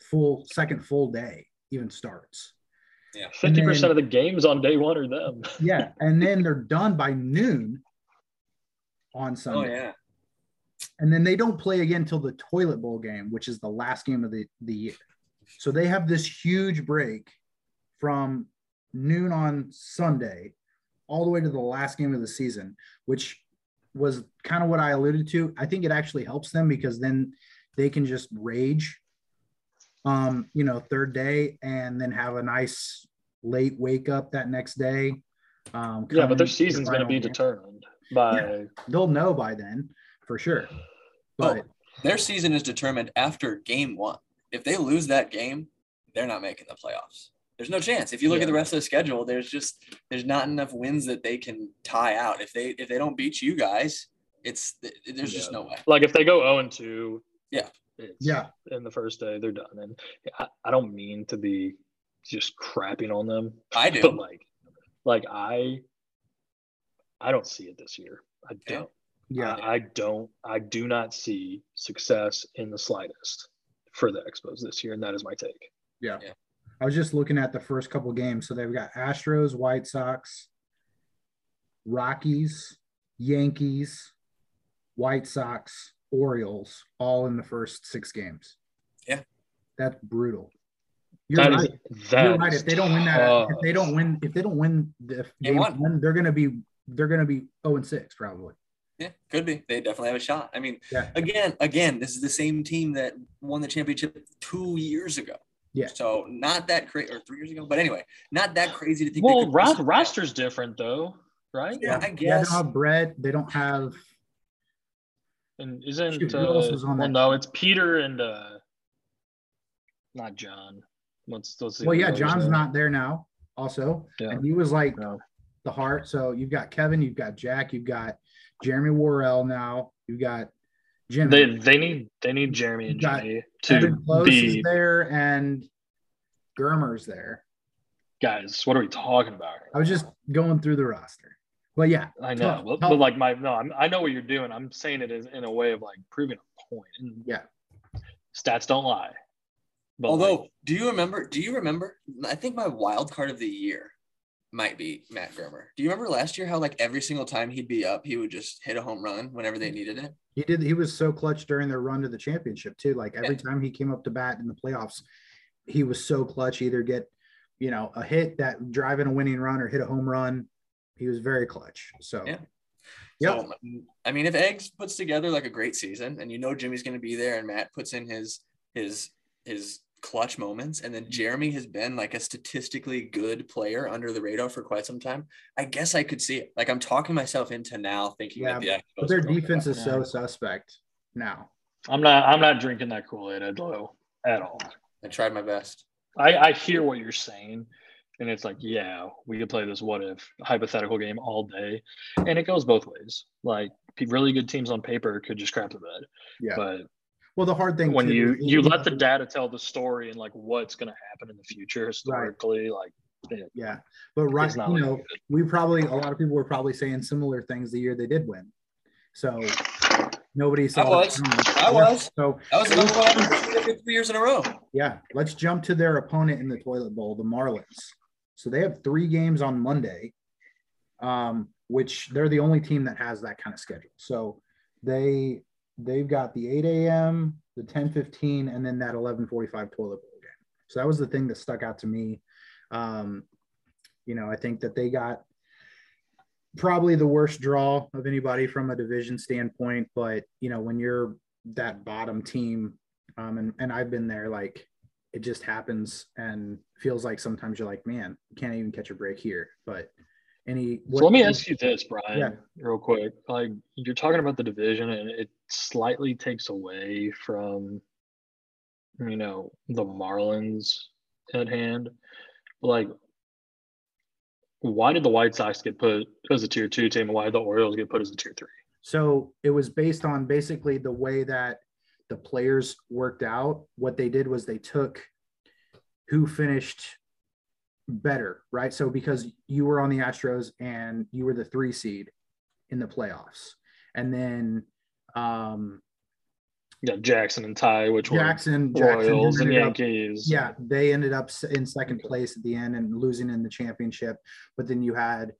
[SPEAKER 1] full second full day even starts.
[SPEAKER 2] Yeah, fifty percent of the games on day one are them.
[SPEAKER 1] yeah, and then they're done by noon on oh, Sunday.
[SPEAKER 3] Oh yeah.
[SPEAKER 1] And then they don't play again until the toilet bowl game, which is the last game of the, the year. So they have this huge break from noon on Sunday all the way to the last game of the season, which was kind of what I alluded to. I think it actually helps them because then they can just rage, um, you know, third day and then have a nice late wake up that next day.
[SPEAKER 2] Um, yeah, but their season's going to be game. determined by. Yeah,
[SPEAKER 1] they'll know by then for sure. But oh,
[SPEAKER 3] their season is determined after game one. If they lose that game, they're not making the playoffs. There's no chance. If you look yeah. at the rest of the schedule, there's just there's not enough wins that they can tie out. If they if they don't beat you guys, it's there's yeah. just no way.
[SPEAKER 2] Like if they go 0 and 2,
[SPEAKER 3] yeah.
[SPEAKER 1] Yeah.
[SPEAKER 2] In the first day, they're done. And I, I don't mean to be just crapping on them.
[SPEAKER 3] I do.
[SPEAKER 2] But like like I I don't see it this year. I don't. Yeah. I, I don't I do not see success in the slightest for the Expos this year, and that is my take.
[SPEAKER 1] Yeah. yeah. I was just looking at the first couple games. So they've got Astros, White Sox, Rockies, Yankees, White Sox, Orioles, all in the first six games.
[SPEAKER 3] Yeah.
[SPEAKER 1] That's brutal. You're that right. Is, You're right. If they don't win that, if they don't win, if they don't win the game one, they're gonna be they're gonna be 0 and 6 probably.
[SPEAKER 3] Yeah, could be. They definitely have a shot. I mean, yeah. again, again, this is the same team that won the championship two years ago.
[SPEAKER 1] Yeah.
[SPEAKER 3] So not that crazy, or three years ago, but anyway, not that crazy to think.
[SPEAKER 2] Well, ro- roster's different though, right?
[SPEAKER 3] Yeah, I
[SPEAKER 1] guess.
[SPEAKER 3] Yeah,
[SPEAKER 1] they don't have Brett. They don't have.
[SPEAKER 2] And isn't Shoot, uh, well? That? No, it's Peter and uh, not John. Let's, let's
[SPEAKER 1] well, yeah, John's there. not there now. Also, yeah. and he was like no. the heart. So you've got Kevin, you've got Jack, you've got Jeremy Worrell now. You've got
[SPEAKER 2] Jimmy. They they need they need Jeremy and Jimmy to
[SPEAKER 1] Close be there and Germer's there.
[SPEAKER 2] Guys, what are we talking about?
[SPEAKER 1] I was just going through the roster. But yeah,
[SPEAKER 2] I know. Tough, but, tough. but, like my no, I'm, i know what you're doing. I'm saying it is in a way of like proving a point. And
[SPEAKER 1] yeah,
[SPEAKER 2] stats don't lie.
[SPEAKER 3] But Although, like, do you remember? Do you remember? I think my wild card of the year might be Matt Germer. Do you remember last year how like every single time he'd be up, he would just hit a home run whenever they needed it?
[SPEAKER 1] He did. He was so clutch during their run to the championship too. Like every yeah. time he came up to bat in the playoffs, he was so clutch. Either get, you know, a hit that drive in a winning run or hit a home run. He was very clutch. So
[SPEAKER 3] yeah. Yep. So, I mean, if Eggs puts together like a great season, and you know Jimmy's going to be there, and Matt puts in his his his clutch moments. And then mm-hmm. Jeremy has been like a statistically good player under the radar for quite some time. I guess I could see it. Like I'm talking myself into now thinking
[SPEAKER 1] yeah, that the but their defense is so suspect now.
[SPEAKER 2] I'm not. I'm not drinking that Kool Aid at all. At all.
[SPEAKER 3] I tried my best.
[SPEAKER 2] I, I hear what you're saying, and it's like, yeah, we could play this what if hypothetical game all day, and it goes both ways. Like really good teams on paper could just crap the bed.
[SPEAKER 1] Yeah.
[SPEAKER 2] But
[SPEAKER 1] Well, the hard thing
[SPEAKER 2] when you
[SPEAKER 1] is
[SPEAKER 2] you let the data tell the story and like what's going to happen in the future historically, like it-
[SPEAKER 1] yeah, but right, you
[SPEAKER 2] looking
[SPEAKER 1] know,
[SPEAKER 2] good.
[SPEAKER 1] we probably a lot of people were probably saying similar things the year they did win. So nobody saw.
[SPEAKER 3] I was. I was.
[SPEAKER 1] So
[SPEAKER 3] That was the number one opportunity three years in a row.
[SPEAKER 1] yeah, let's jump to their opponent in the toilet bowl, the Marlins. So they have three games on Monday, um, which they're the only team that has that kind of schedule. So they they've got the 8 a.m., the 10:15, and then that 11:45 toilet bowl game. So that was the thing that stuck out to me. Um, you know, I think that they got probably the worst draw of anybody from a division standpoint. But you know, when you're that bottom team, um, and and I've been there, like it just happens and feels like sometimes you're like, man, you can't even catch a break here. But any,
[SPEAKER 2] So let me ask you this, Bryan,
[SPEAKER 1] Yeah.
[SPEAKER 2] real quick. Like you're talking about the division, and it slightly takes away from, you know, the Marlins at hand. Like, why did the White Sox get put as a tier two team, and why did the Orioles get put as a tier three?
[SPEAKER 1] So it was based on basically the way that the players worked out. What they did was they took who finished better, right? So because you were on the Astros and you were the three seed in the playoffs, and then um,
[SPEAKER 2] Yeah, Jackson and Ty, which
[SPEAKER 1] Jackson,
[SPEAKER 2] were
[SPEAKER 1] Jackson
[SPEAKER 2] Royals and
[SPEAKER 1] ended up- yeah, they ended up in second place at the end and losing in the championship. But then you had,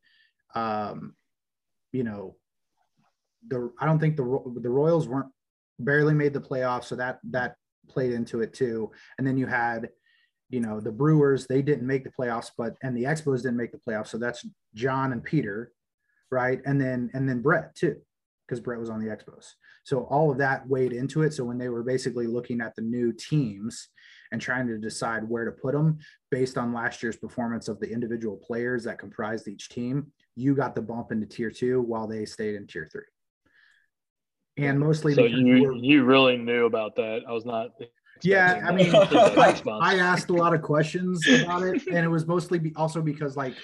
[SPEAKER 1] um, you know, the I don't think the the Royals weren't barely made the playoffs, so that that played into it too. And then you had, you know, the Brewers they didn't make the playoffs, but and the Expos didn't make the playoffs, so that's John and Peter, right? And then and then Brett too, because Brett was on the Expos. So all of that weighed into it. So when they were basically looking at the new teams and trying to decide where to put them based on last year's performance of the individual players that comprised each team, you got the bump into tier two while they stayed in tier three. And mostly
[SPEAKER 2] So you
[SPEAKER 1] we're-
[SPEAKER 2] you really knew about that. I was not.
[SPEAKER 1] Yeah, I mean, I. I asked a lot of questions about it, and it was mostly be, also because like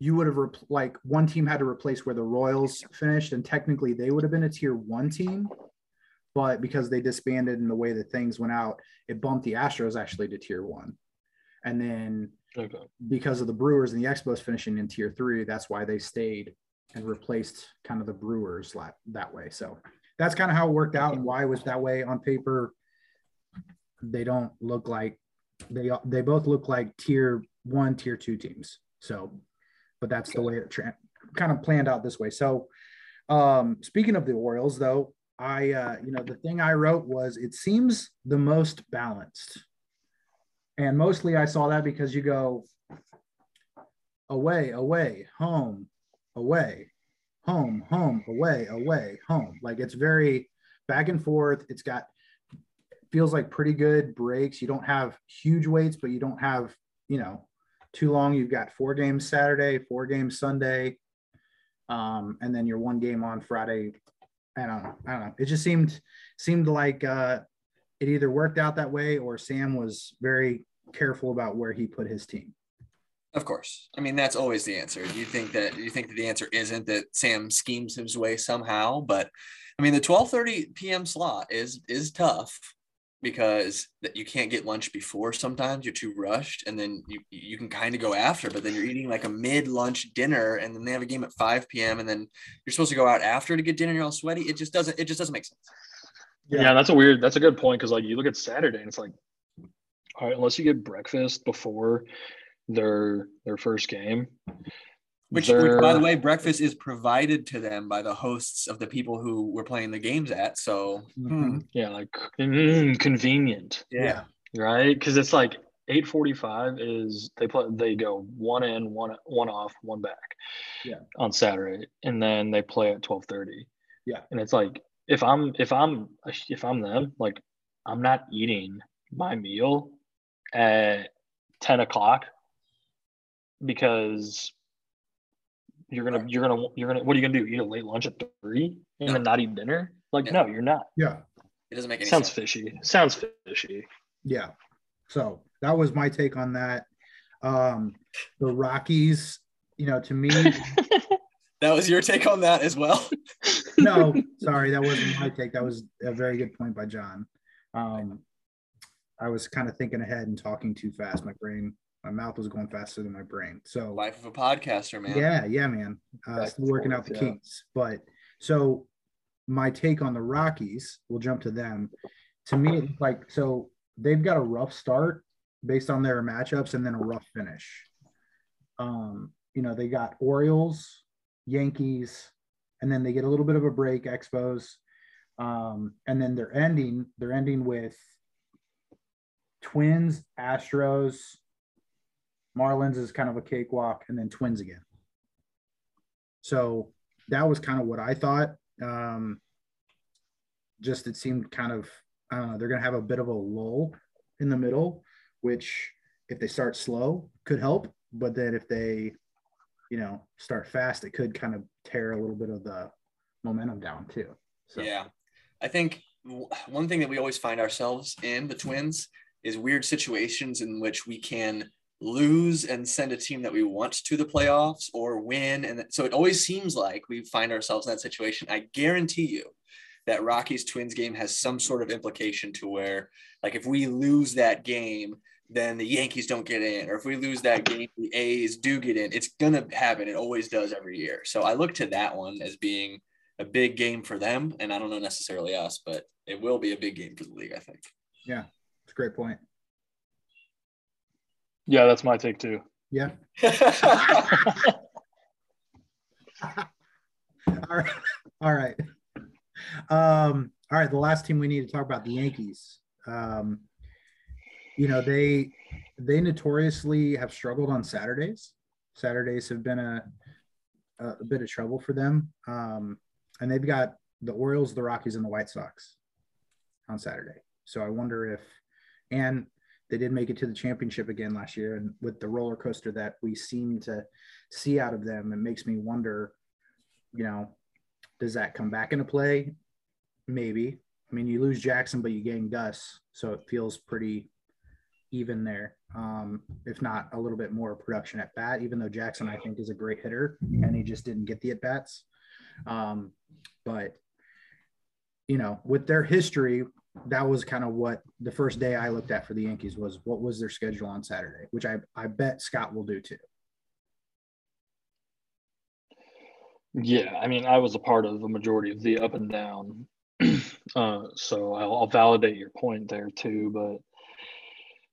[SPEAKER 1] you would have rep- like one team had to replace where the Royals finished, and technically they would have been a tier one team, but because they disbanded and the way that things went out, it bumped the Astros actually to tier one, and then
[SPEAKER 2] Okay.
[SPEAKER 1] because of the Brewers and the Expos finishing in tier three, that's why they stayed and replaced kind of the Brewers la- that way. So that's kind of how it worked out and why it was that way on paper. They don't look like they they both look like tier one, tier two teams. So, but that's the way it tra- kind of planned out this way. So, um, speaking of the Orioles, though, I uh, you know the thing I wrote was it seems the most balanced. And mostly I saw that because you go away, away, home, away, home, home, away, away, home. Like it's very back and forth. It's got feels like pretty good breaks. You don't have huge weights, but you don't have, you know, too long. You've got four games Saturday, four games Sunday, um, and then your one game on Friday. I don't know. I don't know. It just seemed seemed like uh, it either worked out that way or Sam was very careful about where he put his team.
[SPEAKER 3] Of course. I mean, that's always the answer. Do you think that you think that the answer isn't that Sam schemes his way somehow, but I mean, the 12:30 p.m. slot is is tough because that you can't get lunch before sometimes you're too rushed and then you you can kind of go after but then you're eating like a mid lunch dinner and then they have a game at 5 p.m. and then you're supposed to go out after to get dinner you're all sweaty it just doesn't it just doesn't make sense
[SPEAKER 2] Yeah. that's a weird. That's a good point because like you look at Saturday and it's like, all right, unless you get breakfast before their their first game,
[SPEAKER 3] which, which by the way breakfast is provided to them by the hosts of the people who we're playing the games at so hmm,
[SPEAKER 2] yeah, like mm, convenient,
[SPEAKER 3] yeah
[SPEAKER 2] right? Because it's like eight forty five is they play they go one in one one off one back,
[SPEAKER 1] Yeah.
[SPEAKER 2] on Saturday, and then they play at twelve thirty.
[SPEAKER 1] Yeah.
[SPEAKER 2] and it's like if I'm if I'm if I'm them, like I'm not eating my meal at ten o'clock because you're gonna you're gonna you're gonna what are you gonna do? Eat a late lunch at three and
[SPEAKER 3] No.
[SPEAKER 2] then not eat dinner? Like
[SPEAKER 3] Yeah.
[SPEAKER 2] no, you're not.
[SPEAKER 1] Yeah.
[SPEAKER 3] It doesn't make any
[SPEAKER 2] Sounds
[SPEAKER 3] sense.
[SPEAKER 2] fishy. Sounds fishy.
[SPEAKER 1] Yeah. So that was my take on that. Um, the Rockies, you know, to me,
[SPEAKER 3] That was your take on that as well.
[SPEAKER 1] no, sorry, that wasn't my take. That was a very good point by John. Um, I was kind of thinking ahead and talking too fast. My brain, my mouth was going faster than my brain. So
[SPEAKER 3] Life of a podcaster, man.
[SPEAKER 1] yeah, yeah, man. Uh, still working
[SPEAKER 2] forth,
[SPEAKER 1] out the
[SPEAKER 2] yeah.
[SPEAKER 1] kinks. But so my take on the Rockies, we'll jump to them. To me, it's like so they've got a rough start based on their matchups and then a rough finish. Um, you know, they got Orioles, Yankees, and then they get a little bit of a break, Expos. Um, and then they're ending, they're ending with Twins, Astros, Marlins is kind of a cakewalk, and then Twins again. So that was kind of what I thought. Um, just it seemed kind of, I don't know, they're going to have a bit of a lull in the middle, which if they start slow could help. But then if they, you know, start fast, it could kind of tear a little bit of the momentum down too. So
[SPEAKER 3] Yeah. I think one thing that we always find ourselves in, the Twins, is weird situations in which we can lose and send a team that we want to the playoffs or win. And so it always seems like we find ourselves in that situation. I guarantee you that Rockies Twins game has some sort of implication to where, like, if we lose that game, then the Yankees don't get in, or if we lose that game, the A's do get in. It's gonna happen. It always does every year. So I look to that one as being a big game for them, and I don't know necessarily us, but it will be a big game for the league. I think.
[SPEAKER 1] Yeah, it's a great point.
[SPEAKER 2] Yeah, that's my take too.
[SPEAKER 1] Yeah. all right. All right. Um, all right. The last team we need to talk about the Yankees. Um, you know, they they notoriously have struggled on Saturdays. Saturdays have been a a bit of trouble for them. Um, and they've got the Orioles, the Rockies, and the White Sox on Saturday. So I wonder if and they did make it to the championship again last year and with the roller coaster that we seem to see out of them it makes me wonder you know does that come back into play? Maybe. I mean you lose jackson but you gain gus so it feels pretty even there. Um, if not a little bit more production at bat even though jackson i think is a great hitter and he just didn't get the at bats. Um, but you know with their history that was kind of what the first day I looked at for the Yankees was what was their schedule on Saturday, which I, I bet Scott will do too.
[SPEAKER 2] Yeah, I mean, I was a part of the majority of the up and down, uh, so I'll, I'll validate your point there too. But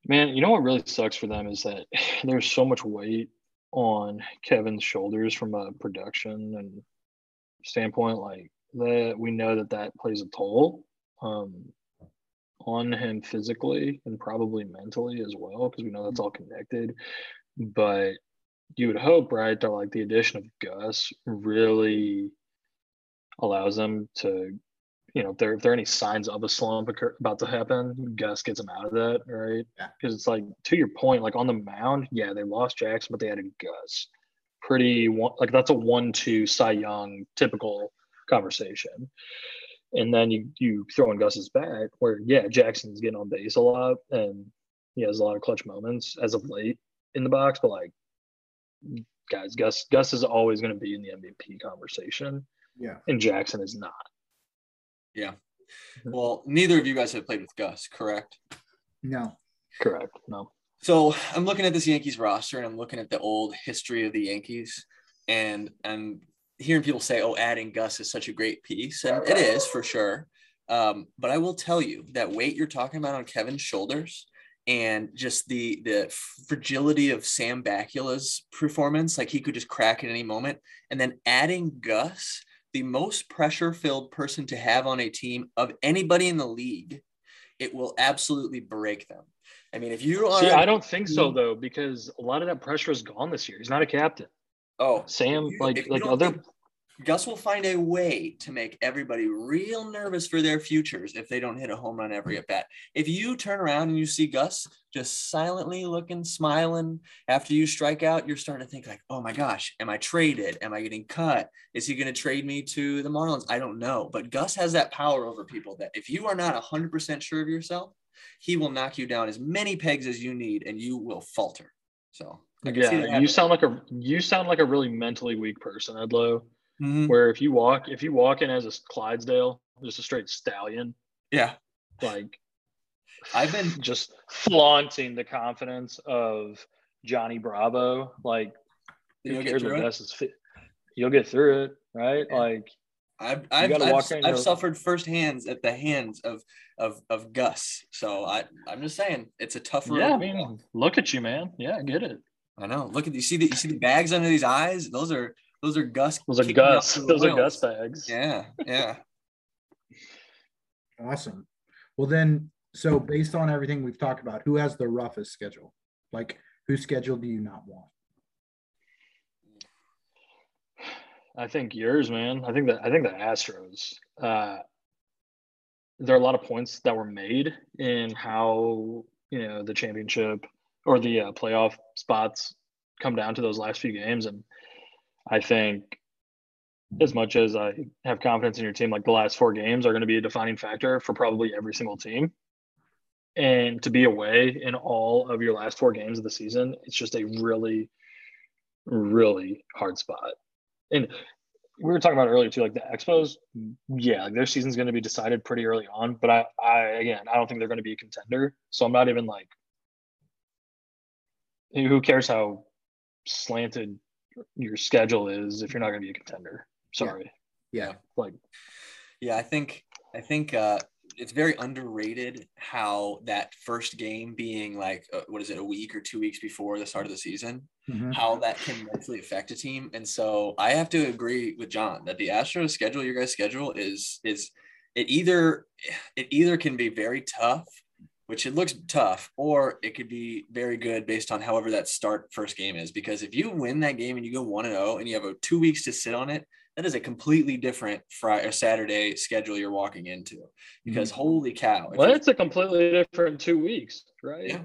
[SPEAKER 2] man, you know what really sucks for them is that there's so much weight on Kevin's shoulders from a production and standpoint, like that. We know that that plays a toll um, on him physically and probably mentally as well, because we know that's mm. all connected. But you would hope, right, that like the addition of Gus really allows them to, you know, if there if there are any signs of a slump occur, about to happen, Gus gets them out of that, right?
[SPEAKER 1] Yeah.
[SPEAKER 2] Because it's like to your point, like on the mound, yeah, they lost Jackson, but they added Gus. Pretty one, like that's a one-two Cy Young typical conversation. And then you you throw in Gus's back, where yeah, Jackson's getting on base a lot, and he has a lot of clutch moments as of late in the box, but like guys, Gus Gus is always going to be in the MVP conversation,
[SPEAKER 1] Yeah.
[SPEAKER 2] and Jackson is not. Yeah. Mm-hmm.
[SPEAKER 3] Well, neither of you guys have played with Gus, correct?
[SPEAKER 1] No.
[SPEAKER 2] Correct. No.
[SPEAKER 3] So I'm looking at this Yankees roster and I'm looking at the old history of the Yankees, and I'm hearing people say, "Oh, adding Gus is such a great piece," and it is for sure. Um, but I will tell you that weight you're talking about on Kevin's shoulders and just the the fragility of Sam Bakula's performance, like he could just crack at any moment, and then adding Gus, the most pressure-filled person to have on a team of anybody in the league, it will absolutely break them. I mean, if you are
[SPEAKER 2] See, I don't think so though, because a lot of that pressure is gone this year. He's not a captain.
[SPEAKER 3] oh
[SPEAKER 2] Sam,
[SPEAKER 3] you-
[SPEAKER 2] like like other
[SPEAKER 3] Gus will find a way to make everybody real nervous for their futures if they don't hit a home run every hmm. at bat. If you turn around and you see Gus just silently looking, smiling after you strike out, you're starting to think like, "Oh my gosh, am I traded? Am I getting cut? Is he going to trade me to the Marlins? I don't know." But Gus has that power over people that if you are not 100% sure of yourself, he will knock you down as many pegs as you need and you will falter. So,
[SPEAKER 2] yeah, you sound like a you sound like a really mentally weak person, Edloe. Mm-hmm. Where if you walk if you walk in as a Clydesdale, just a straight stallion.
[SPEAKER 3] Yeah.
[SPEAKER 2] Like I've been just flaunting the confidence of Johnny Bravo. Like
[SPEAKER 3] you'll get through it.
[SPEAKER 2] Is you'll get through it, right? Yeah. Like
[SPEAKER 3] I've I've, I've, I've suffered first hands at the hands of of of Gus. So I I'm just saying it's a tough
[SPEAKER 2] road. Yeah, I mean, look at you, man. Yeah, I get it.
[SPEAKER 3] I know. Look at you see the you see the bags under these eyes. Those are those are Gus.
[SPEAKER 2] Those are Gus. Those are Gus bags.
[SPEAKER 3] Yeah, yeah.
[SPEAKER 1] awesome. Well, then, so based on everything we've talked about, who has the roughest schedule? Like, whose schedule do you not want?
[SPEAKER 2] I think yours, man. I think that I think the Astros. Uh, there are a lot of points that were made in how you know the championship or the uh, playoff spots come down to those last few games, and I think as much as I have confidence in your team, like the last four games are going to be a defining factor for probably every single team. And to be away in all of your last four games of the season, it's just a really, really hard spot. And we were talking about earlier too, like the Expos, yeah, like their season's going to be decided pretty early on. But I, I again, I don't think they're going to be a contender. So I'm not even like, who cares how slanted your schedule is if you're not going to be a contender. Sorry.
[SPEAKER 1] Yeah. yeah.
[SPEAKER 2] Like,
[SPEAKER 3] yeah, I think, I think, uh, it's very underrated how that first game being like uh, what is it a week or two weeks before the start of the season mm-hmm. how that can mentally affect a team and so i have to agree with john that the astros schedule your guys schedule is is it either it either can be very tough which it looks tough, or it could be very good based on however that start first game is. Because if you win that game and you go one and zero, oh and you have a two weeks to sit on it, that is a completely different Friday or Saturday schedule you're walking into. Because mm-hmm. holy cow!
[SPEAKER 2] Well, it's a completely different two weeks, right?
[SPEAKER 3] Yeah.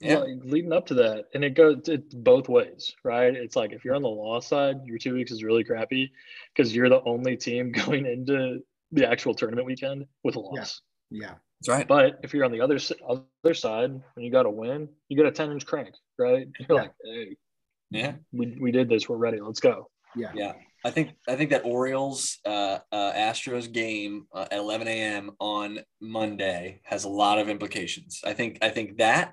[SPEAKER 3] Yeah.
[SPEAKER 2] Like leading up to that, and it goes it's both ways, right? It's like if you're on the loss side, your two weeks is really crappy because you're the only team going into the actual tournament weekend with a loss.
[SPEAKER 1] Yeah. yeah.
[SPEAKER 3] That's right.
[SPEAKER 2] But if you're on the other other side and you got to win, you get a 10 inch crank, right? You're yeah. like, hey,
[SPEAKER 3] yeah,
[SPEAKER 2] we, we did this. We're ready. Let's go.
[SPEAKER 1] Yeah.
[SPEAKER 3] Yeah. I think I think that Orioles uh, uh, Astros game uh, at 11 a.m. on Monday has a lot of implications. I think I think that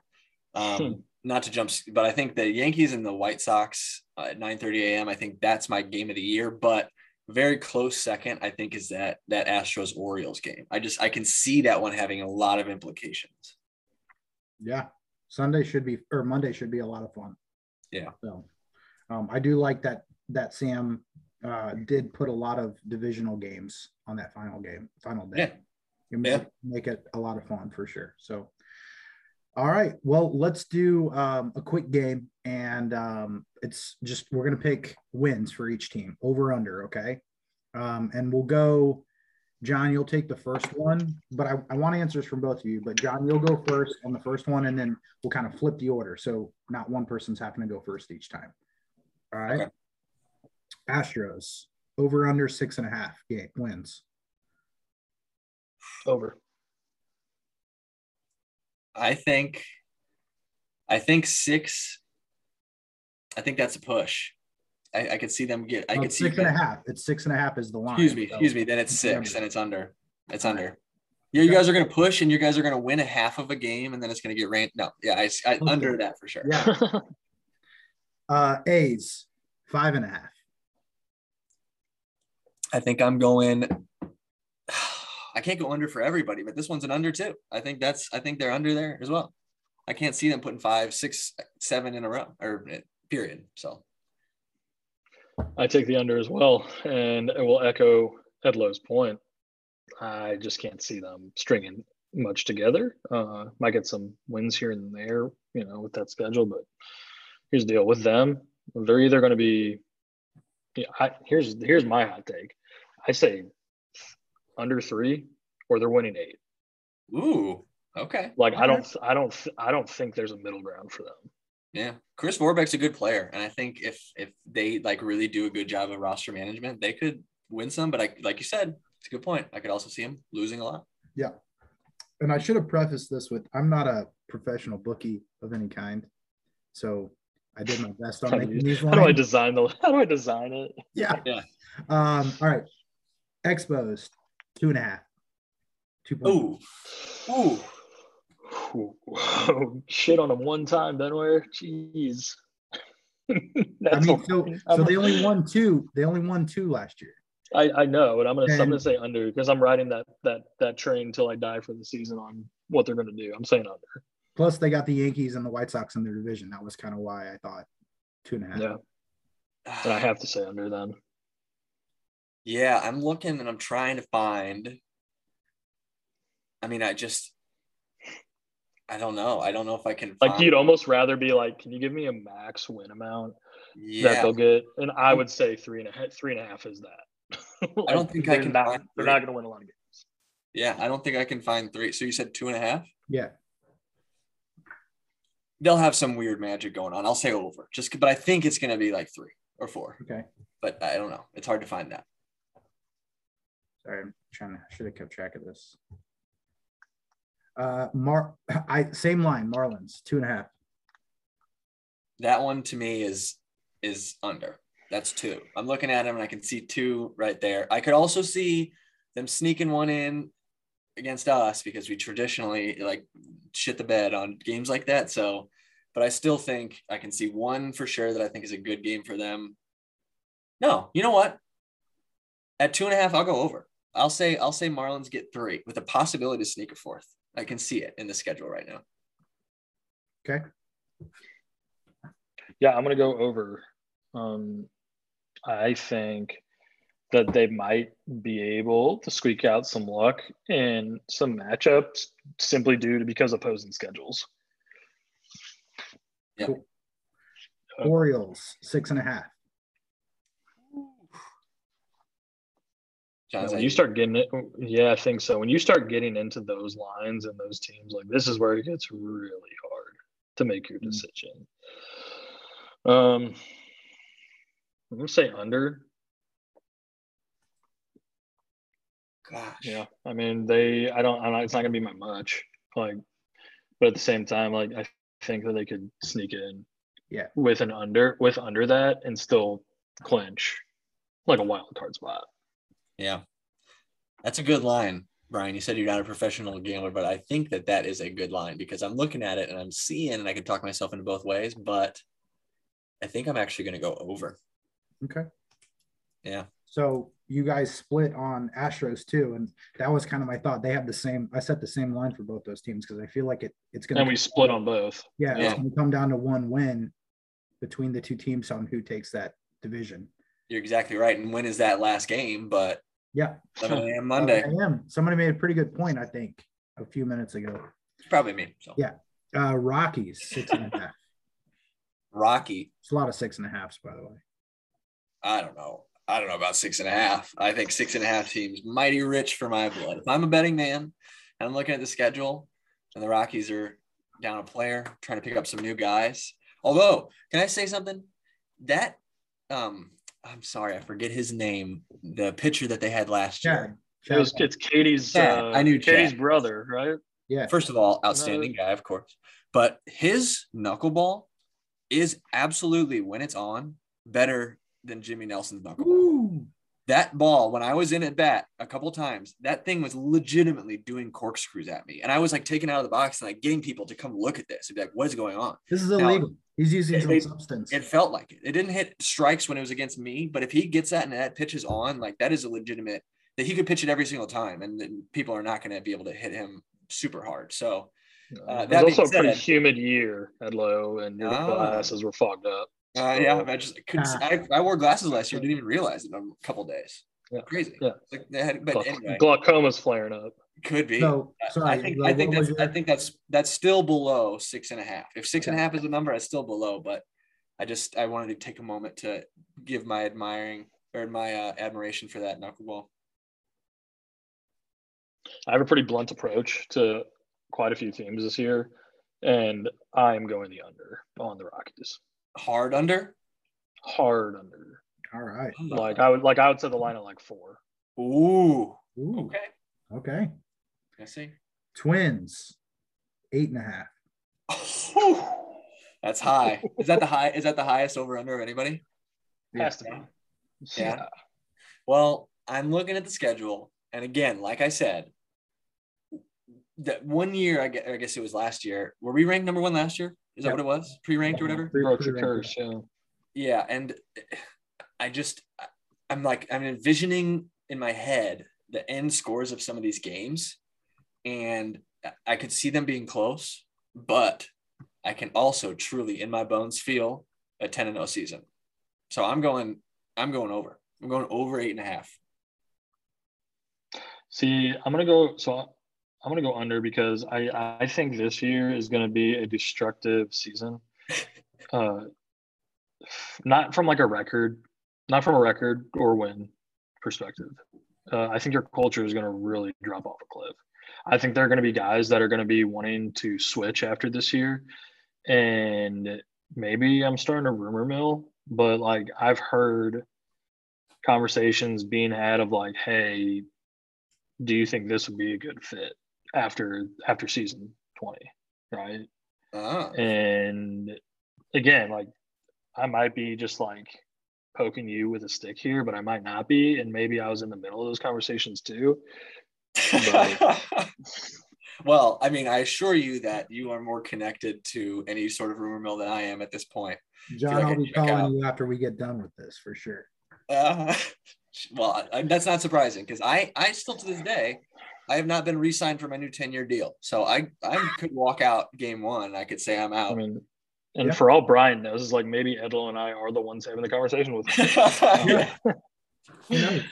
[SPEAKER 3] um, hmm. not to jump, but I think the Yankees and the White Sox uh, at 9:30 a.m. I think that's my game of the year. But very close second, I think, is that that Astros Orioles game. I just I can see that one having a lot of implications.
[SPEAKER 1] Yeah, Sunday should be or Monday should be a lot of fun.
[SPEAKER 3] Yeah.
[SPEAKER 1] So, um, I do like that that Sam uh, did put a lot of divisional games on that final game, final day.
[SPEAKER 3] Yeah.
[SPEAKER 1] You make, yeah. make it a lot of fun for sure. So, all right. Well, let's do um, a quick game, and um, it's just we're gonna pick wins for each team, over under. Okay, um, and we'll go. John, you'll take the first one, but I, I want answers from both of you. But John, you'll go first on the first one, and then we'll kind of flip the order, so not one person's having to go first each time. All right. Okay. Astros over under six and a half game wins.
[SPEAKER 2] Over.
[SPEAKER 3] I think I think six. I think that's a push. I, I could see them get. I no, could
[SPEAKER 1] see
[SPEAKER 3] six
[SPEAKER 1] and a half. It's six and a half is the line.
[SPEAKER 3] Excuse me. So excuse me. Then it's six, and it's under. It's under. Yeah, you guys are going to push, and you guys are going to win a half of a game, and then it's going to get rain. No, yeah, I, I okay. under that for sure.
[SPEAKER 1] Yeah. uh, A's five and a half.
[SPEAKER 3] I think I'm going I can't go under for everybody, but this one's an under too. I think that's I think they're under there as well. I can't see them putting five, six, seven in a row or eh, period. So
[SPEAKER 2] I take the under as well, and it will echo Edloe's point. I just can't see them stringing much together. Uh, might get some wins here and there, you know, with that schedule. But here's the deal with them: they're either going to be Yeah, I, here's here's my hot take. I say under three, or they're winning eight.
[SPEAKER 3] Ooh, okay.
[SPEAKER 2] Like I don't, I don't, I don't think there's a middle ground for them.
[SPEAKER 3] Yeah, Chris Vorbeck's a good player, and I think if if they like really do a good job of roster management, they could win some. But I, like you said, it's a good point. I could also see him losing a lot.
[SPEAKER 1] Yeah, and I should have prefaced this with I'm not a professional bookie of any kind, so I did my best on
[SPEAKER 2] How do,
[SPEAKER 1] making
[SPEAKER 2] you,
[SPEAKER 1] these
[SPEAKER 2] how do I design the? How do I design it?
[SPEAKER 1] Yeah.
[SPEAKER 3] Yeah.
[SPEAKER 1] Um. All right. Exposed two and a half. Two point.
[SPEAKER 3] Ooh, ooh.
[SPEAKER 2] Ooh, shit on them one time, Benware. Jeez.
[SPEAKER 1] I mean, so so they only won two. They only won two last year.
[SPEAKER 2] I, I know, but I'm gonna I'm gonna say under because I'm riding that that that train till I die for the season on what they're gonna do. I'm saying under.
[SPEAKER 1] Plus, they got the Yankees and the White Sox in their division. That was kind of why I thought two and a half.
[SPEAKER 2] Yeah, and I have to say under then.
[SPEAKER 3] Yeah, I'm looking and I'm trying to find. I mean, I just, I don't know. I don't know if I can.
[SPEAKER 2] Like
[SPEAKER 3] find,
[SPEAKER 2] you'd almost rather be like, can you give me a max win amount that
[SPEAKER 3] yeah,
[SPEAKER 2] they'll get? And I mm-hmm. would say three and a half. Three and a half is that.
[SPEAKER 3] I don't think I can
[SPEAKER 2] Not,
[SPEAKER 3] find
[SPEAKER 2] they're not gonna win a lot of games.
[SPEAKER 3] yeah. I don't think I can find three. So you said two and a half.
[SPEAKER 1] Yeah.
[SPEAKER 3] They'll have some weird magic going on. I'll say over, just but I think it's gonna be like three or four.
[SPEAKER 1] Okay.
[SPEAKER 3] But I don't know. It's hard to find that.
[SPEAKER 1] Sorry, I'm trying to. Should have kept track of this. Uh, Mar. I same line. Marlins two and a half.
[SPEAKER 3] That one to me is is under. That's two. I'm looking at him and I can see two right there. I could also see them sneaking one in against us because we traditionally like shit the bed on games like that. So, but I still think I can see one for sure that I think is a good game for them. No, you know what? At two and a half, I'll go over. I'll say I'll say Marlins get three with a possibility to sneak a fourth. I can see it in the schedule right now.
[SPEAKER 1] Okay.
[SPEAKER 2] Yeah, I'm gonna go over. Um, I think that they might be able to squeak out some luck in some matchups simply due to because opposing schedules.
[SPEAKER 3] Yep.
[SPEAKER 1] Cool. Orioles six and a half.
[SPEAKER 2] When
[SPEAKER 3] like,
[SPEAKER 2] you start getting it, yeah, I think so. When you start getting into those lines and those teams, like this is where it gets really hard to make your
[SPEAKER 1] Mhm.
[SPEAKER 2] decision. Um, I'm gonna say under.
[SPEAKER 3] gosh.
[SPEAKER 2] Yeah, I mean they. I don't. I'm not, it's not gonna be my much. Like, but at the same time, like I think that they could sneak in.
[SPEAKER 1] Yeah.
[SPEAKER 2] With an under, with under that, and still clinch, like a wild card spot.
[SPEAKER 3] Yeah. That's a good line, Bryan. You said you're not a professional gambler, but I think that that is a good line because I'm looking at it and I'm seeing, and I can talk myself into both ways, but I think I'm actually going to go over.
[SPEAKER 1] Okay.
[SPEAKER 3] Yeah.
[SPEAKER 1] So you guys split on Astros too, and that was kind of my thought. They have the same. I set the same line for both those teams because I feel like it. It's gonna.
[SPEAKER 2] And we split on both.
[SPEAKER 1] Yeah,
[SPEAKER 3] Yeah.
[SPEAKER 1] it's gonna come down to one win between the two teams on who takes that division.
[SPEAKER 3] You're exactly right. And when is that last game? But
[SPEAKER 1] Yeah.
[SPEAKER 3] 11 a.m. Monday.
[SPEAKER 1] I am. Somebody made a pretty good point. I think a few minutes ago.
[SPEAKER 3] It's probably me. So
[SPEAKER 1] Yeah. Uh, Rockies six and a half.
[SPEAKER 3] Rocky,
[SPEAKER 1] It's a lot of six and a halves, by the way.
[SPEAKER 3] I don't know. I don't know about six and a half. I think six and a half teams mighty rich for my blood. If I'm a betting man and I'm looking at the schedule and the Rockies are down a player, trying to pick up some new guys. Although, can I say something? That um I'm sorry, I forget his name. The pitcher that they had last year.
[SPEAKER 1] Chad.
[SPEAKER 2] It was, it's Katie's.
[SPEAKER 3] Chad.
[SPEAKER 2] Uh,
[SPEAKER 3] I knew
[SPEAKER 2] Katie's
[SPEAKER 3] Chad.
[SPEAKER 2] brother, right?
[SPEAKER 1] Yeah.
[SPEAKER 3] First of all, outstanding guy, of course. But his knuckleball is absolutely when it's on better than Jimmy Nelson's knuckleball.
[SPEAKER 1] Ooh.
[SPEAKER 3] That ball when I was in at bat a couple times, that thing was legitimately doing corkscrews at me, and I was like taken out of the box and like getting people to come look at this and be like, "What is going on?"
[SPEAKER 1] This is
[SPEAKER 3] Now,
[SPEAKER 1] illegal. He's using
[SPEAKER 3] it-
[SPEAKER 1] some substance.
[SPEAKER 3] It felt like it. It didn't hit strikes when it was against me, but if he gets that and that pitches on, like that is a legitimate that he could pitch it every single time, and then people are not going to be able to hit him super hard. So Uh,
[SPEAKER 2] it
[SPEAKER 3] that
[SPEAKER 2] was also a pretty
[SPEAKER 3] said-
[SPEAKER 2] humid year at Low, and your
[SPEAKER 3] Ah.
[SPEAKER 2] glasses were fogged up.
[SPEAKER 3] Uh, yeah, I just couldn't. see- I, I wore glasses last year, didn't even realize it in a couple days.
[SPEAKER 2] Yeah.
[SPEAKER 3] Crazy.
[SPEAKER 2] Yeah.
[SPEAKER 3] Like they had, but
[SPEAKER 2] Glau-
[SPEAKER 3] anyway,
[SPEAKER 2] Glaucoma's flaring up.
[SPEAKER 3] could be.
[SPEAKER 1] so sorry.
[SPEAKER 3] I think
[SPEAKER 1] Lo,
[SPEAKER 3] I think that's
[SPEAKER 1] your-
[SPEAKER 3] I think that's that's still below six and a half. If six and a half is the number, it's still below. But I just I wanted to take a moment to give my admiring or my uh, admiration for that knuckleball.
[SPEAKER 2] I have a pretty blunt approach to quite a few teams this year, and I'm going the under on the Rockies.
[SPEAKER 3] Hard under.
[SPEAKER 2] Hard under.
[SPEAKER 1] All right. Hmm.
[SPEAKER 2] Like I would like I would set the line at like four.
[SPEAKER 3] Ooh.
[SPEAKER 1] Ooh,
[SPEAKER 3] Okay.
[SPEAKER 1] okay.
[SPEAKER 3] I see.
[SPEAKER 1] Twins, eight and a half.
[SPEAKER 3] That's high. Is that the high? Is that the highest over under of anybody?
[SPEAKER 2] Has to be.
[SPEAKER 3] Yeah. Well, I'm looking at the schedule, and again, like I said, that one year, I guess, I guess it was last year. Were we ranked number one last year? Is that what it was? Pre-ranked or whatever?
[SPEAKER 1] Pre-
[SPEAKER 2] Broke
[SPEAKER 1] pre-ranked.
[SPEAKER 2] curse. Yeah.
[SPEAKER 3] Yeah, and I just, I'm like, I'm envisioning in my head the end scores of some of these games, and I could see them being close, but I can also truly, in my bones, feel a 10 and 0 season. So I'm going, I'm going over. I'm going over eight and a half.
[SPEAKER 2] See, I'm gonna go. So I'm gonna go under because I I think this year is gonna be a destructive season. Uh, not from like a record, not from a record or win perspective. Uh, I think your culture is gonna really drop off a cliff. I think there are gonna be guys that are gonna be wanting to switch after this year, and maybe I'm starting a rumor mill, but like I've heard conversations being had of like, hey, do you think this would be a good fit after after season 20 right
[SPEAKER 3] Ah,
[SPEAKER 2] and again like i might be just like poking you with a stick here but i might not be and maybe i was in the middle of those conversations too
[SPEAKER 3] well, I mean, I assure you that you are more connected to any sort of rumor mill than I am at this point.
[SPEAKER 1] John,
[SPEAKER 3] like I
[SPEAKER 1] I'll be
[SPEAKER 3] check out.
[SPEAKER 1] calling you after we get done with this for sure.
[SPEAKER 3] Uh, well, I, that's not surprising because I, I still to this day, I have not been re-signed for my new ten-year deal. So I, I could walk out game one. I could say I'm
[SPEAKER 2] i
[SPEAKER 3] out.
[SPEAKER 2] mean and
[SPEAKER 1] Yeah.
[SPEAKER 2] for all bryan knows is like maybe edloe and i are the ones having the conversation with him.
[SPEAKER 3] yeah.
[SPEAKER 1] Who?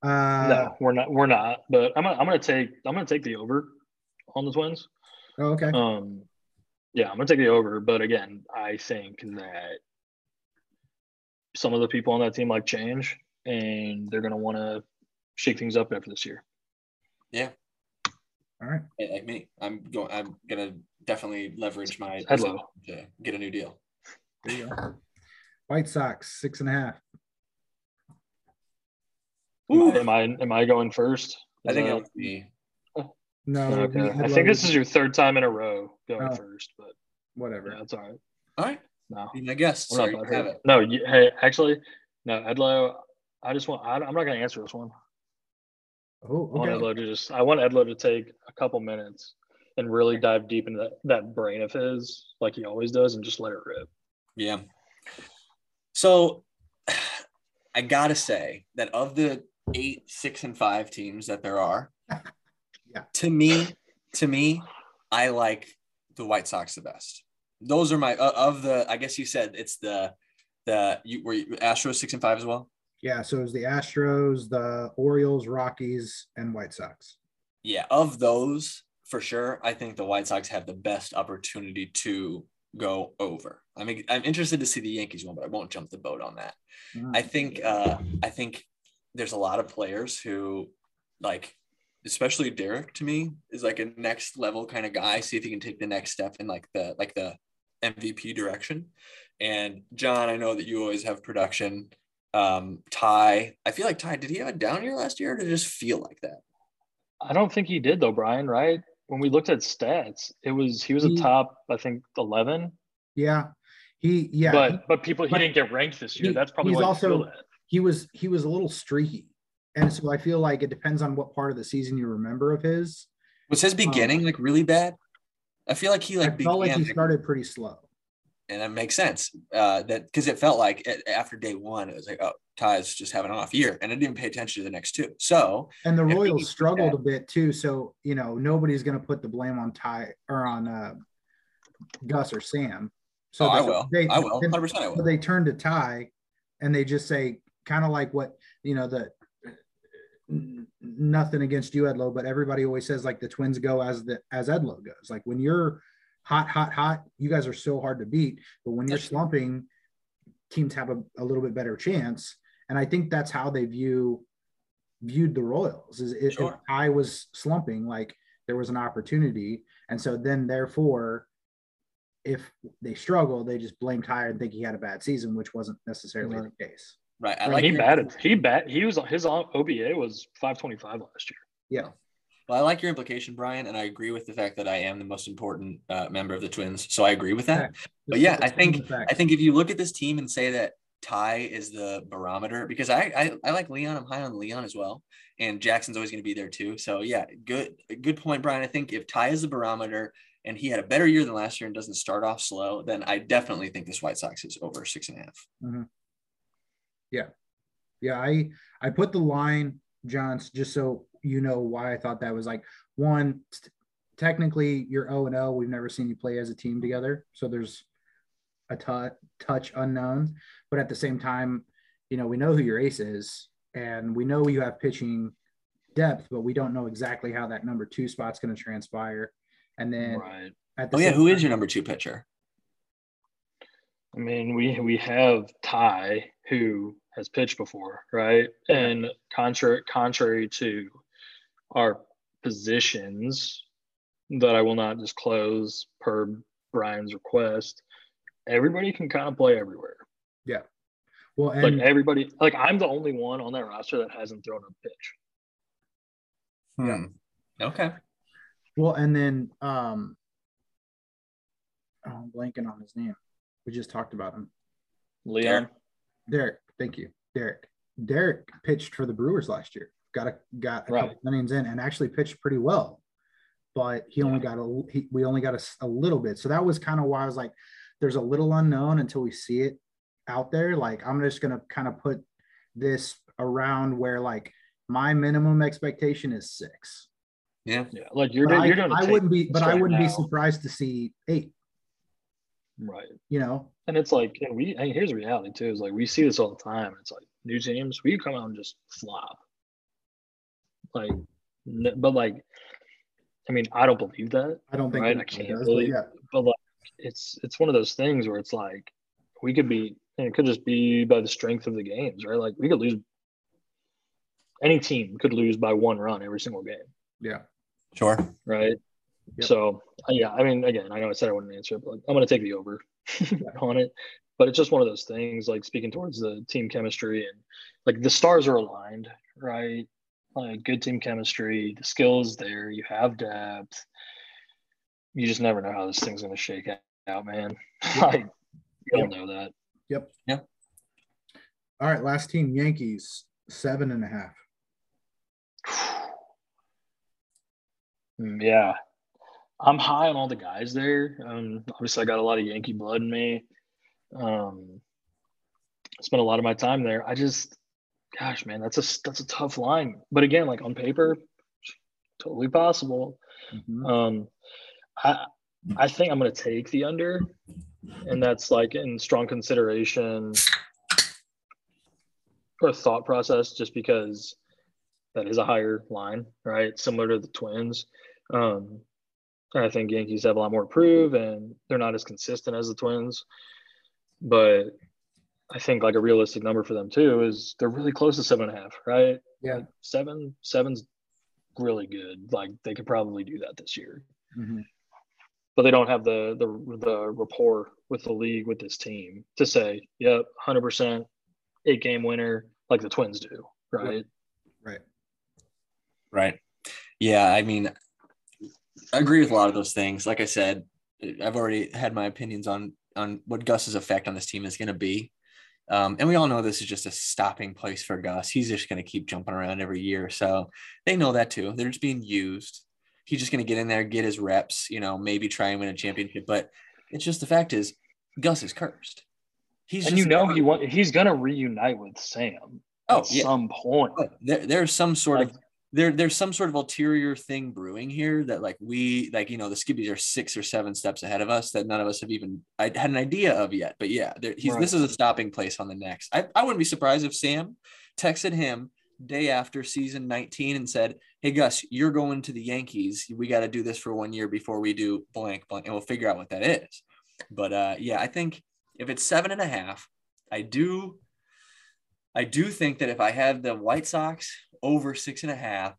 [SPEAKER 1] Uh,
[SPEAKER 2] no we're not we're not but i'm gonna, I'm gonna take i'm gonna take the over on the twins
[SPEAKER 1] oh, okay.
[SPEAKER 2] Um, yeah, I'm gonna take the over, but again, I think that some of the people on that team like change, and they're gonna want to shake things up after this year.
[SPEAKER 1] All right.
[SPEAKER 3] Like me, I'm going. I'm gonna definitely leverage my
[SPEAKER 2] Edloe.
[SPEAKER 3] to get a new deal.
[SPEAKER 1] There you go. White Sox, six and a half.
[SPEAKER 3] Ooh.
[SPEAKER 2] Am I am I going first?
[SPEAKER 3] I think
[SPEAKER 2] that-
[SPEAKER 3] it'll be.
[SPEAKER 1] No,
[SPEAKER 2] okay. I think this is your third time in a row going
[SPEAKER 1] Oh.
[SPEAKER 2] first, but
[SPEAKER 1] whatever.
[SPEAKER 2] yeah, that's all right.
[SPEAKER 3] All right.
[SPEAKER 2] No,
[SPEAKER 3] Be my guest. Sorry,
[SPEAKER 2] not
[SPEAKER 3] you
[SPEAKER 2] that
[SPEAKER 3] have it.
[SPEAKER 2] No, you, hey, actually, no, Edloe. I just want. I, I'm not gonna answer this one.
[SPEAKER 1] Oh,
[SPEAKER 2] I want
[SPEAKER 1] okay.
[SPEAKER 2] Edloe to just. I want Edloe to take a couple minutes and really dive deep into that, that brain of his, like he always does, and just let it rip.
[SPEAKER 3] Yeah. So I gotta say that of the eight, six, and five teams that there are,
[SPEAKER 1] Yeah.
[SPEAKER 3] to me, to me, I like the White Sox the best. Those are my uh, of the. I guess you said it's the the you were you, Astros six and five as well.
[SPEAKER 1] Yeah, so it was the Astros, the Orioles, Rockies, and White Sox.
[SPEAKER 3] Yeah, of those for sure, I think the White Sox have the best opportunity to go over. I mean, I'm interested to see the Yankees one, but I won't jump the boat on that.
[SPEAKER 1] Mm.
[SPEAKER 3] I think uh, I think there's a lot of players who like, especially Derek to me is like a next level kind of guy. See if he can take the next step in like the like the MVP direction. And John, I know that you always have production. Um, Ty, I feel like Ty, did he have a down year last year, or did it just feel like that?
[SPEAKER 2] I don't think he did though, Bryan. Right? When we looked at stats, it was he was a top, I think, eleven.
[SPEAKER 1] Yeah, he yeah
[SPEAKER 2] but
[SPEAKER 1] he,
[SPEAKER 2] but people he
[SPEAKER 1] but
[SPEAKER 2] didn't get ranked this year.
[SPEAKER 1] he-
[SPEAKER 2] That's probably
[SPEAKER 1] he's also-
[SPEAKER 2] feel that.
[SPEAKER 1] he was he was a little streaky, and so I feel like it depends on what part of the season you remember of his.
[SPEAKER 3] Was his beginning like really bad? I feel like he like
[SPEAKER 1] I felt like
[SPEAKER 3] began
[SPEAKER 1] he started pretty slow.
[SPEAKER 3] And that makes sense. Uh, that because it felt like a- after day one, it was like, oh, Ty's just having an off year, and I didn't even pay attention to the next two. So
[SPEAKER 1] And the
[SPEAKER 3] If he
[SPEAKER 1] Royals struggled
[SPEAKER 3] that-
[SPEAKER 1] a bit too, so you know nobody's going to put the blame on Ty or on uh, Gus or Sam. So
[SPEAKER 3] oh, I
[SPEAKER 1] they-
[SPEAKER 3] will,
[SPEAKER 1] They,
[SPEAKER 3] I will, hundred percent, I
[SPEAKER 1] so
[SPEAKER 3] will.
[SPEAKER 1] they turn to Ty, and they just say kind of like what you know the nothing against you Edloe, but everybody always says like the Twins go as the as Edloe goes. Like when you're hot, hot, hot, you guys are so hard to beat. But when you're slumping, teams have a, a little bit better chance. And I think that's how they view viewed the Royals. Is if, sure. if I was slumping, like there was an opportunity, and so then therefore, if they struggle, they just blame Ty and think he had a bad season, which wasn't necessarily mm-hmm. the case.
[SPEAKER 3] Right.
[SPEAKER 2] I like he batted. He bat. He was his OBA was 525 last year.
[SPEAKER 1] Yeah.
[SPEAKER 3] Well, I like your implication, Bryan, and I agree with the fact that I am the most important uh, member of the Twins. So I agree with that. But yeah, I think I think if you look at this team and say that Ty is the barometer, because I I, I like Leon. I'm high on Leon as well, and Jackson's always going to be there too. So yeah, good good point, Bryan. I think if Ty is the barometer and he had a better year than last year and doesn't start off slow, then I definitely think this White Sox is over six and a half.
[SPEAKER 1] Mm-hmm. Yeah, yeah. I I put the line, Johns, just so you know why I thought that was like one. Technically, you're 0 and 0. We've never seen you play as a team together, so there's a t- touch unknown. But at the same time, you know we know who your ace is, and we know you have pitching depth, but we don't know exactly how that number two spot's going to transpire. And then,
[SPEAKER 3] right. at the oh yeah, who time, is your number two pitcher?
[SPEAKER 2] I mean, we we have Ty, who has pitched before, right? And contrary contrary to our positions that I will not disclose per Bryan's request, everybody can kind of play everywhere.
[SPEAKER 1] Yeah. Well,
[SPEAKER 2] and like everybody, like I'm the only one on that roster that hasn't thrown a pitch.
[SPEAKER 3] Hmm. Okay.
[SPEAKER 1] Well, and then um oh, I'm blanking on his name. We just talked about him.
[SPEAKER 2] Leon.
[SPEAKER 1] Derek. Thank you. Derek. Derek pitched for the Brewers last year got a got a right. couple innings in and actually pitched pretty well, but he only got a he, we only got a, a little bit. So that was kind of why I was like, there's a little unknown until we see it out there. Like I'm just gonna kind of put this around where like my minimum expectation is six.
[SPEAKER 2] Yeah, yeah. Like you're, you're
[SPEAKER 1] doing. I, I wouldn't be, but I wouldn't now. be surprised to see eight.
[SPEAKER 2] Right.
[SPEAKER 1] You know.
[SPEAKER 2] And it's like, and we. And here's the reality too: is like we see this all the time. It's like new teams, we come out and just flop. Like, but like, I mean, I don't believe that.
[SPEAKER 1] I don't think
[SPEAKER 2] right. I can't does, believe. But, yeah. but like, it's it's one of those things where it's like we could be. and it could just be by the strength of the games, right? Like we could lose. Any team could lose by one run every single game.
[SPEAKER 1] Yeah.
[SPEAKER 3] Sure.
[SPEAKER 2] Right. Yep. So uh, yeah, I mean, again, I know I said I wouldn't answer it, but like, I'm going to take the over on it. But it's just one of those things, like speaking towards the team chemistry and like the stars are aligned, right? Like good team chemistry, the skills there, you have depth. You just never know how this thing's going to shake out, man. like you don't know that.
[SPEAKER 1] Yep.
[SPEAKER 3] Yep.
[SPEAKER 1] All right, last team, Yankees, seven and a half.
[SPEAKER 2] Mm, yeah, I'm high on all the guys there. Um, obviously, I got a lot of Yankee blood in me. Um, spent a lot of my time there. I just gosh, man, that's a that's a tough line. But again, like on paper, totally possible. Mm-hmm. Um, I I think I'm gonna take the under, and that's like in strong consideration or thought process, just because that is a higher line, right? Similar to the Twins. Um, I think Yankees have a lot more to prove, and they're not as consistent as the Twins. But I think like a realistic number for them too is they're really close to seven and a half, right?
[SPEAKER 1] Yeah. Like
[SPEAKER 2] seven, seven's really good. Like they could probably do that this year. Mm-hmm. But they don't have the the the rapport with the league with this team to say, yep, hundred percent, eight game winner like the Twins do, right?
[SPEAKER 1] Right.
[SPEAKER 3] Right. Yeah, I mean, I agree with a lot of those things. Like I said, I've already had my opinions on on what Gus's effect on this team is going to be. Um, and we all know this is just a stopping place for Gus. He's just going to keep jumping around every year. So they know that too. They're just being used. He's just going to get in there, get his reps, you know, maybe try and win a championship. But it's just the fact is, Gus is cursed.
[SPEAKER 2] He's and you know he want, he's going to reunite with Sam.
[SPEAKER 3] Oh,
[SPEAKER 2] at yeah. some point.
[SPEAKER 3] There, there's some sort like, of there there's some sort of ulterior thing brewing here that like we like you know the skippies are six or seven steps ahead of us that none of us have even I had an idea of yet but yeah there, he's right. this is a stopping place on the next I, I wouldn't be surprised if sam texted him day after season 19 and said, Hey, Gus, you're going to the Yankees. We got to do this for one year before we do blank, blank, and we'll figure out what that is. But uh, yeah, I think if it's seven and a half, I do. I do think that if I have the White Sox over six and a half,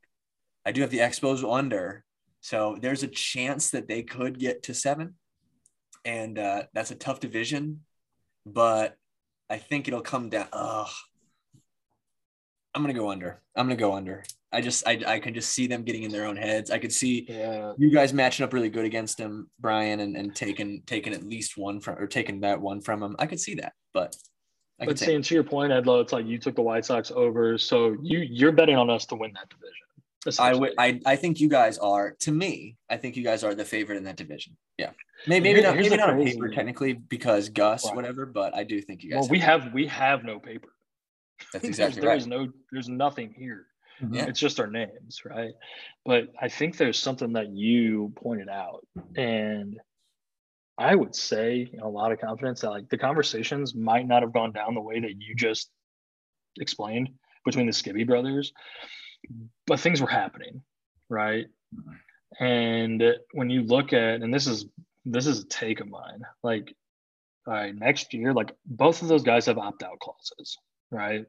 [SPEAKER 3] I do have the Expos under. So there's a chance that they could get to seven. And uh, that's a tough division. But I think it'll come down. Oh, I'm gonna go under. I'm gonna go under. I just I, I can just see them getting in their own heads. I could see
[SPEAKER 2] Yeah.
[SPEAKER 3] you guys matching up really good against them, Bryan, and, and taking taking at least one from or taking that one from him. I could see that, but I
[SPEAKER 2] But saying to your point, Edloe, it's like you took the White Sox over, so you you're betting on us to win that division.
[SPEAKER 3] I would I I think you guys are to me, I think you guys are the favorite in that division. Yeah. Maybe maybe
[SPEAKER 2] Here-
[SPEAKER 3] not maybe not on paper technically because Gus, whatever, but I do think you guys
[SPEAKER 2] Well, we
[SPEAKER 3] have-
[SPEAKER 2] have we have no paper.
[SPEAKER 3] that's
[SPEAKER 2] There's-
[SPEAKER 3] exactly
[SPEAKER 2] There's
[SPEAKER 3] right.
[SPEAKER 2] no there's nothing here.
[SPEAKER 3] Yeah.
[SPEAKER 2] It's just our names, right? But I think there's something that you pointed out, and I would say a lot of confidence that like the conversations might not have gone down the way that you just explained between the Skibby brothers, but things were happening, right? And when you look at, and this is this is a take of mine, like, all right, next year, like both of those guys have opt out clauses, right?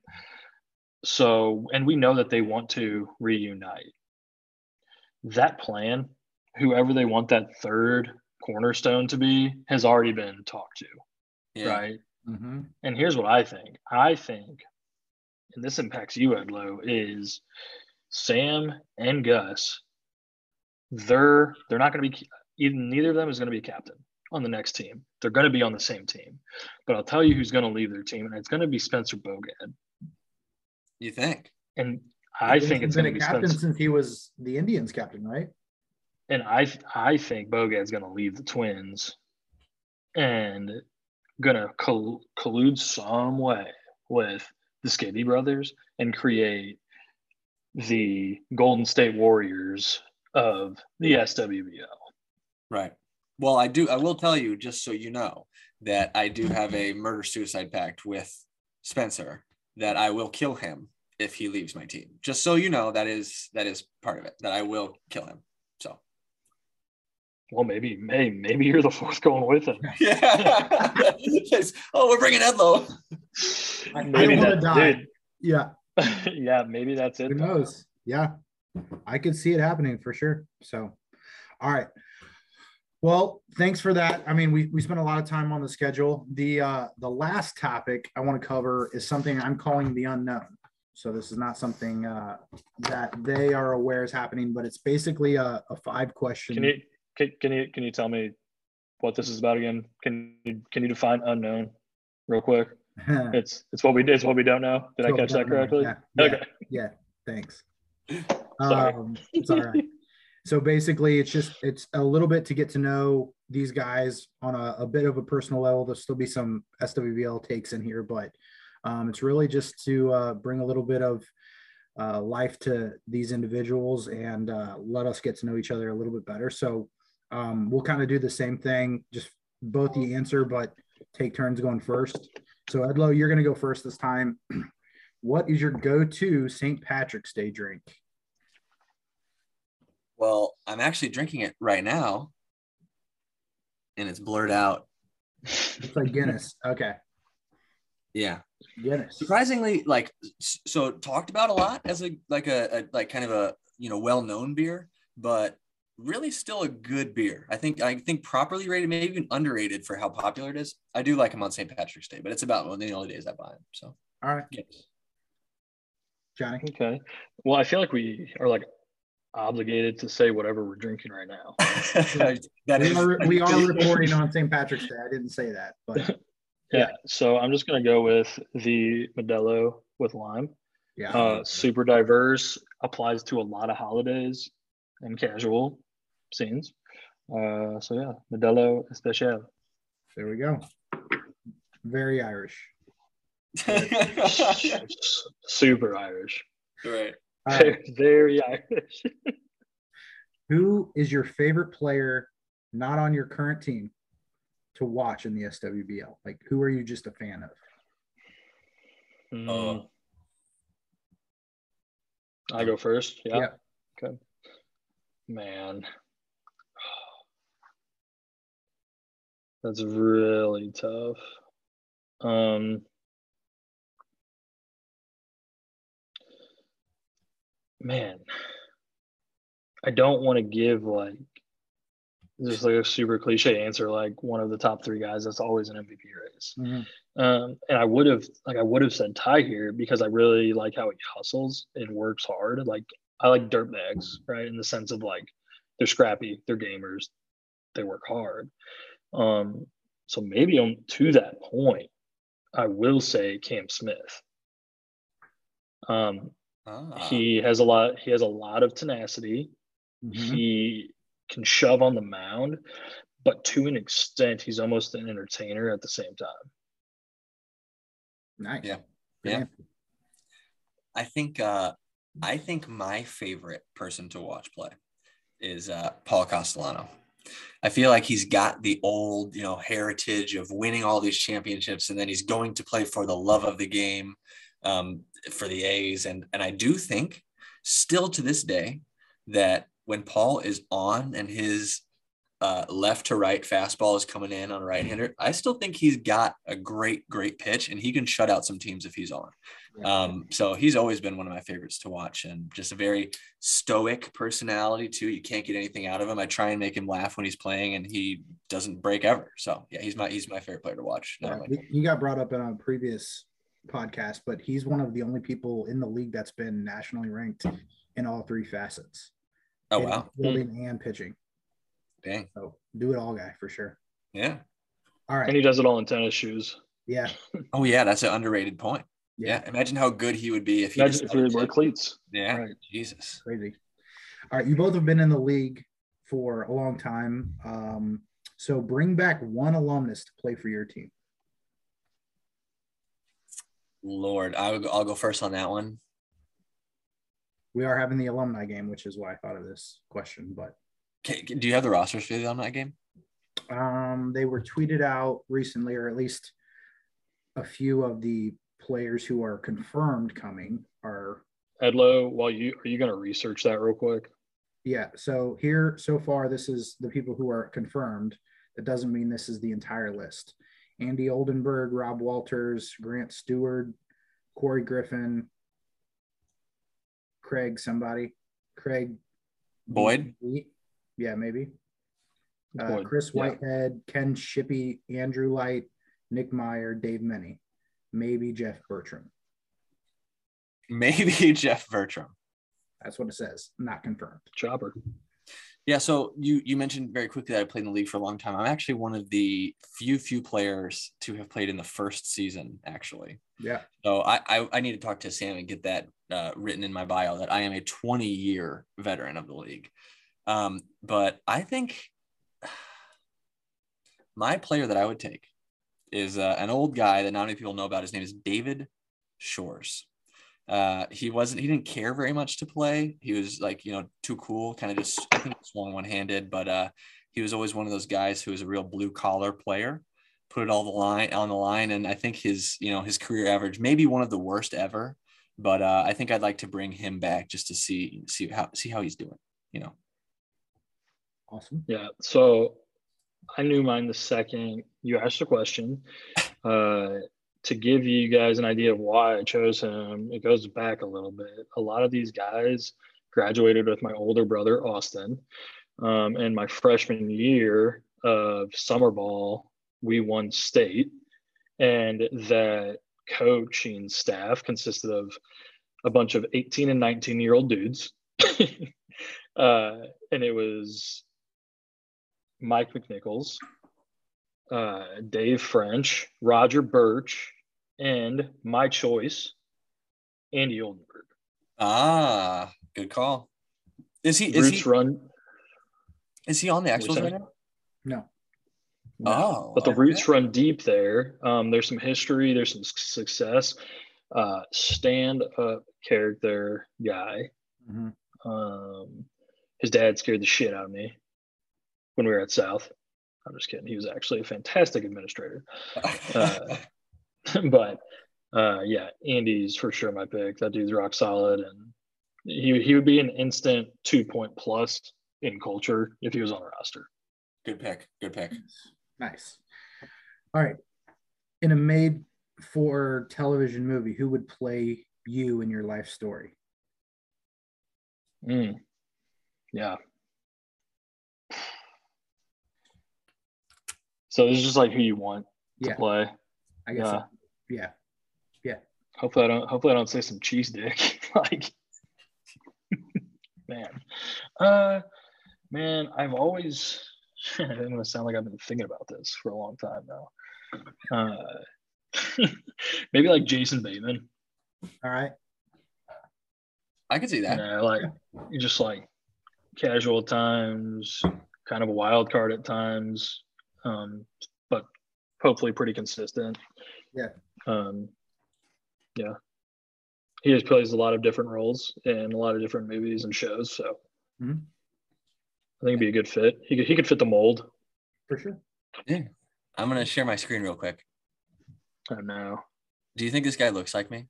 [SPEAKER 2] So, and we know that they want to reunite. That plan, whoever they want that third cornerstone to be, has already been talked to,
[SPEAKER 3] Yeah.
[SPEAKER 2] right?
[SPEAKER 1] Mhm.
[SPEAKER 2] And here's what I think. I think, and this impacts you, Edloe, is Sam and Gus. They're they're not going to be even neither of them is going to be a captain on the next team. They're going to be on the same team, but I'll tell you who's going to leave their team, and it's going to be Spencer Bogad.
[SPEAKER 3] You think?
[SPEAKER 2] And I
[SPEAKER 1] He's
[SPEAKER 2] think it's
[SPEAKER 1] been
[SPEAKER 2] going to
[SPEAKER 1] a
[SPEAKER 2] be
[SPEAKER 1] captain
[SPEAKER 2] Spencer.
[SPEAKER 1] since he was the Indians captain, right?
[SPEAKER 2] And I I think Bogad's going to leave the Twins, and going to coll- collude some way with the Skibby brothers and create the Golden State Warriors of the SWBO.
[SPEAKER 3] Right. Well, I do. I will tell you, just so you know, that I do have a murder suicide pact with Spencer. That I will kill him if he leaves my team. Just so you know, that is that is part of it. That I will kill him. So.
[SPEAKER 2] Well, maybe, maybe, maybe you're the fourth going with him.
[SPEAKER 3] Yeah. oh, we're bringing Edloe.
[SPEAKER 1] I- I
[SPEAKER 2] Maybe
[SPEAKER 1] wanna die.
[SPEAKER 2] dude.
[SPEAKER 1] Yeah.
[SPEAKER 2] yeah, maybe that's it.
[SPEAKER 1] Who
[SPEAKER 2] though.
[SPEAKER 1] knows? Yeah. I could see it happening for sure. So, all right. Well, thanks for that. I mean, we, we spent a lot of time on the schedule. The uh the last topic I want to cover is something I'm calling the unknown. So this is not something uh that they are aware is happening, but it's basically a, a five question.
[SPEAKER 2] Can you can, can you can you tell me what this is about again? Can you can you define unknown real quick? It's it's what we it's what we don't know. Did I catch that correctly?
[SPEAKER 1] Yeah, yeah,
[SPEAKER 2] Okay.
[SPEAKER 1] yeah, thanks.
[SPEAKER 2] Sorry.
[SPEAKER 1] Um, it's all right. So basically, it's just it's a little bit to get to know these guys on a, a bit of a personal level. There'll still be some SWBL takes in here, but um, it's really just to uh, bring a little bit of uh, life to these individuals and uh, let us get to know each other a little bit better. So um, we'll kind of do the same thing, just both the answer, but take turns going first. So Edloe, you're going to go first this time. what is your go-to St. Patrick's Day drink?
[SPEAKER 3] Well, I'm actually drinking it right now, and it's blurred out.
[SPEAKER 1] It's like Guinness. Okay.
[SPEAKER 3] Yeah.
[SPEAKER 1] Guinness.
[SPEAKER 3] surprisingly like so talked about a lot as a like a, a like kind of a you know well-known beer but really still a good beer i think i think properly rated maybe even underrated for how popular it is i do like them on st patrick's day but it's about one of the only days i buy them so
[SPEAKER 1] All right,
[SPEAKER 3] yes.
[SPEAKER 1] Johnny.
[SPEAKER 2] Okay. Well, I feel like we are like obligated to say whatever we're drinking right now.
[SPEAKER 3] that
[SPEAKER 1] We
[SPEAKER 3] is
[SPEAKER 1] are, we are recording on St. Patrick's Day. I didn't say that, but
[SPEAKER 2] Yeah. So I'm just gonna go with the Modelo with lime.
[SPEAKER 1] yeah.
[SPEAKER 2] Uh, super diverse, applies to a lot of holidays and casual scenes. Uh, so yeah, Modelo Especial.
[SPEAKER 1] there we go. Very Irish.
[SPEAKER 2] Super Irish.
[SPEAKER 3] right
[SPEAKER 1] All right.
[SPEAKER 2] Very Irish.
[SPEAKER 1] Who is your favorite player not on your current team to watch in the SWBL? Like, who are you just a fan of?
[SPEAKER 2] Mm,
[SPEAKER 3] Oh.
[SPEAKER 2] I go first. Yeah.
[SPEAKER 1] Yeah.
[SPEAKER 2] Okay. Man. That's really tough. Um man. I don't want to give like just like a super cliche answer like one of the top three guys that's always an MVP race.
[SPEAKER 1] Mhm.
[SPEAKER 2] Um, and I would have like I would have said Ty here because I really like how he hustles and works hard. Like I like dirt bags, right? In the sense of like they're scrappy, they're gamers, they work hard. Um, so maybe on to that point, I will say Cam Smith. Um,
[SPEAKER 3] Ah,
[SPEAKER 2] he has a lot. He has a lot of tenacity.
[SPEAKER 1] Mhm.
[SPEAKER 2] He can shove on the mound, but to an extent, he's almost an entertainer at the same time.
[SPEAKER 1] Nice.
[SPEAKER 3] Yeah. Yeah. I think uh, I think my favorite person to watch play is uh, Paul Castellano. I feel like he's got the old, you know, heritage of winning all these championships, and then he's going to play for the love of the game um, for the A's. And and I do think, still to this day, that when Paul is on and his uh, left to right fastball is coming in on a right hander, I still think he's got a great, great pitch, and he can shut out some teams if he's on. Um, so he's always been one of my favorites to watch and just a very stoic personality too. You can't get anything out of him. I try and make him laugh when he's playing and he doesn't break ever. So yeah, he's my, he's my favorite player to watch. Not
[SPEAKER 1] Yeah,
[SPEAKER 3] only-
[SPEAKER 1] he- he got brought up in a previous podcast, but he's one of the only people in the league that's been nationally ranked in all three facets.
[SPEAKER 3] oh,
[SPEAKER 1] hitting,
[SPEAKER 3] wow.
[SPEAKER 1] fielding and pitching.
[SPEAKER 3] Dang.
[SPEAKER 1] So do it all guy for sure.
[SPEAKER 3] Yeah.
[SPEAKER 1] All right.
[SPEAKER 2] And he does it all in tennis shoes.
[SPEAKER 1] Yeah.
[SPEAKER 3] Oh yeah. That's an underrated point.
[SPEAKER 1] Yeah.
[SPEAKER 3] Yeah. Imagine how good he would be if he
[SPEAKER 2] Imagine
[SPEAKER 3] just
[SPEAKER 2] if he wore cleats.
[SPEAKER 3] yeah.
[SPEAKER 2] Right.
[SPEAKER 3] Jesus.
[SPEAKER 1] Crazy. All right. You both have been in the league for a long time. Um, so bring back one alumnus to play for your team.
[SPEAKER 3] Lord, I would, I'll go first on that one.
[SPEAKER 1] We are having the alumni game, which is why I thought of this question, but
[SPEAKER 3] Okay, do you have the rosters for the alumni game?
[SPEAKER 1] Um, they were tweeted out recently, or at least a few of the players who are confirmed coming are.
[SPEAKER 2] Edlo, while you are you gonna research that real quick?
[SPEAKER 1] Yeah. So here, so far, this is the people who are confirmed. That doesn't mean this is the entire list. Andy Oldenburg, Rob Walters, Grant Stewart, Corey Griffin, Craig, somebody, Craig
[SPEAKER 3] Boyd?
[SPEAKER 1] Yeah, maybe. Uh,
[SPEAKER 2] Boyd,
[SPEAKER 1] Chris
[SPEAKER 2] yeah.
[SPEAKER 1] Whitehead, Ken Shippey, Andrew Light, Nick Meyer, Dave Menny, maybe Jeff Bertram.
[SPEAKER 3] Maybe Jeff Bertram.
[SPEAKER 1] That's what it says. Not confirmed.
[SPEAKER 2] Chopper.
[SPEAKER 3] Yeah, so you you mentioned very quickly that I played in the league for a long time. I'm actually one of the few few players to have played in the first season, actually.
[SPEAKER 1] Yeah.
[SPEAKER 3] So I I, I need to talk to Sam and get that uh, written in my bio that I am a 20 year veteran of the league. Um, but I think my player that I would take is uh, an old guy that not many people know about. His name is David Shores. Uh, he wasn't. He didn't care very much to play. He was like, you know, too cool. Kind of just. I think swung one handed, but uh, he was always one of those guys who was a real blue collar player. Put it all the line on the line, and I think his, you know, his career average may be one of the worst ever. But uh, I think I'd like to bring him back just to see see how see how he's doing. You know.
[SPEAKER 1] Awesome.
[SPEAKER 2] Yeah. So I knew mine the second you asked a question. Uh, to give you guys an idea of why I chose him, it goes back a little bit. A lot of these guys graduated with my older brother, Austin. Um, and my freshman year of summer ball, we won state. And that coaching staff consisted of a bunch of 18 and 19 year old dudes. uh, and it was Mike McNichols, uh, Dave French, Roger Birch, and my choice, Andy Oldenburg.
[SPEAKER 3] Ah, good call. Is he is
[SPEAKER 2] Roots
[SPEAKER 3] he
[SPEAKER 2] run,
[SPEAKER 3] is he on the Expos right now?
[SPEAKER 1] No.
[SPEAKER 3] Oh,
[SPEAKER 2] but the
[SPEAKER 3] okay.
[SPEAKER 2] roots run deep there. Um, there's some history, there's some success. Uh, stand up character guy.
[SPEAKER 1] Mhm.
[SPEAKER 2] Um, his dad scared the shit out of me when we were at South. I'm just kidding. He was actually a fantastic administrator. uh, but uh, yeah, Andy's for sure my pick. That dude's rock solid, and he he would be an instant two point plus in culture if he was on a roster.
[SPEAKER 3] Good pick. Good pick.
[SPEAKER 1] Nice. All right. In a made for television movie, who would play you in your life story?
[SPEAKER 2] Mm. Yeah. So it's just like who you want to
[SPEAKER 1] Yeah,
[SPEAKER 2] play.
[SPEAKER 1] I guess.
[SPEAKER 2] Yeah.
[SPEAKER 1] so. Yeah.
[SPEAKER 2] Hopefully I don't hopefully I don't say some cheese dick. like man. Uh man, I've always I'm gonna sound like I've been thinking about this for a long time now. Uh maybe like Jason Bateman.
[SPEAKER 1] All right.
[SPEAKER 3] I can see
[SPEAKER 2] You
[SPEAKER 3] that.
[SPEAKER 2] know, like just like casual times, kind of a wild card at times. Um, but hopefully pretty consistent.
[SPEAKER 1] Yeah.
[SPEAKER 2] Um yeah. He just plays a lot of different roles in a lot of different movies and shows. So
[SPEAKER 1] Mhm.
[SPEAKER 2] I think it'd be a good fit. He could he could fit the mold.
[SPEAKER 1] For sure. Yeah.
[SPEAKER 3] I'm gonna share my screen real quick.
[SPEAKER 2] I don't know.
[SPEAKER 3] Do you think this guy looks like me?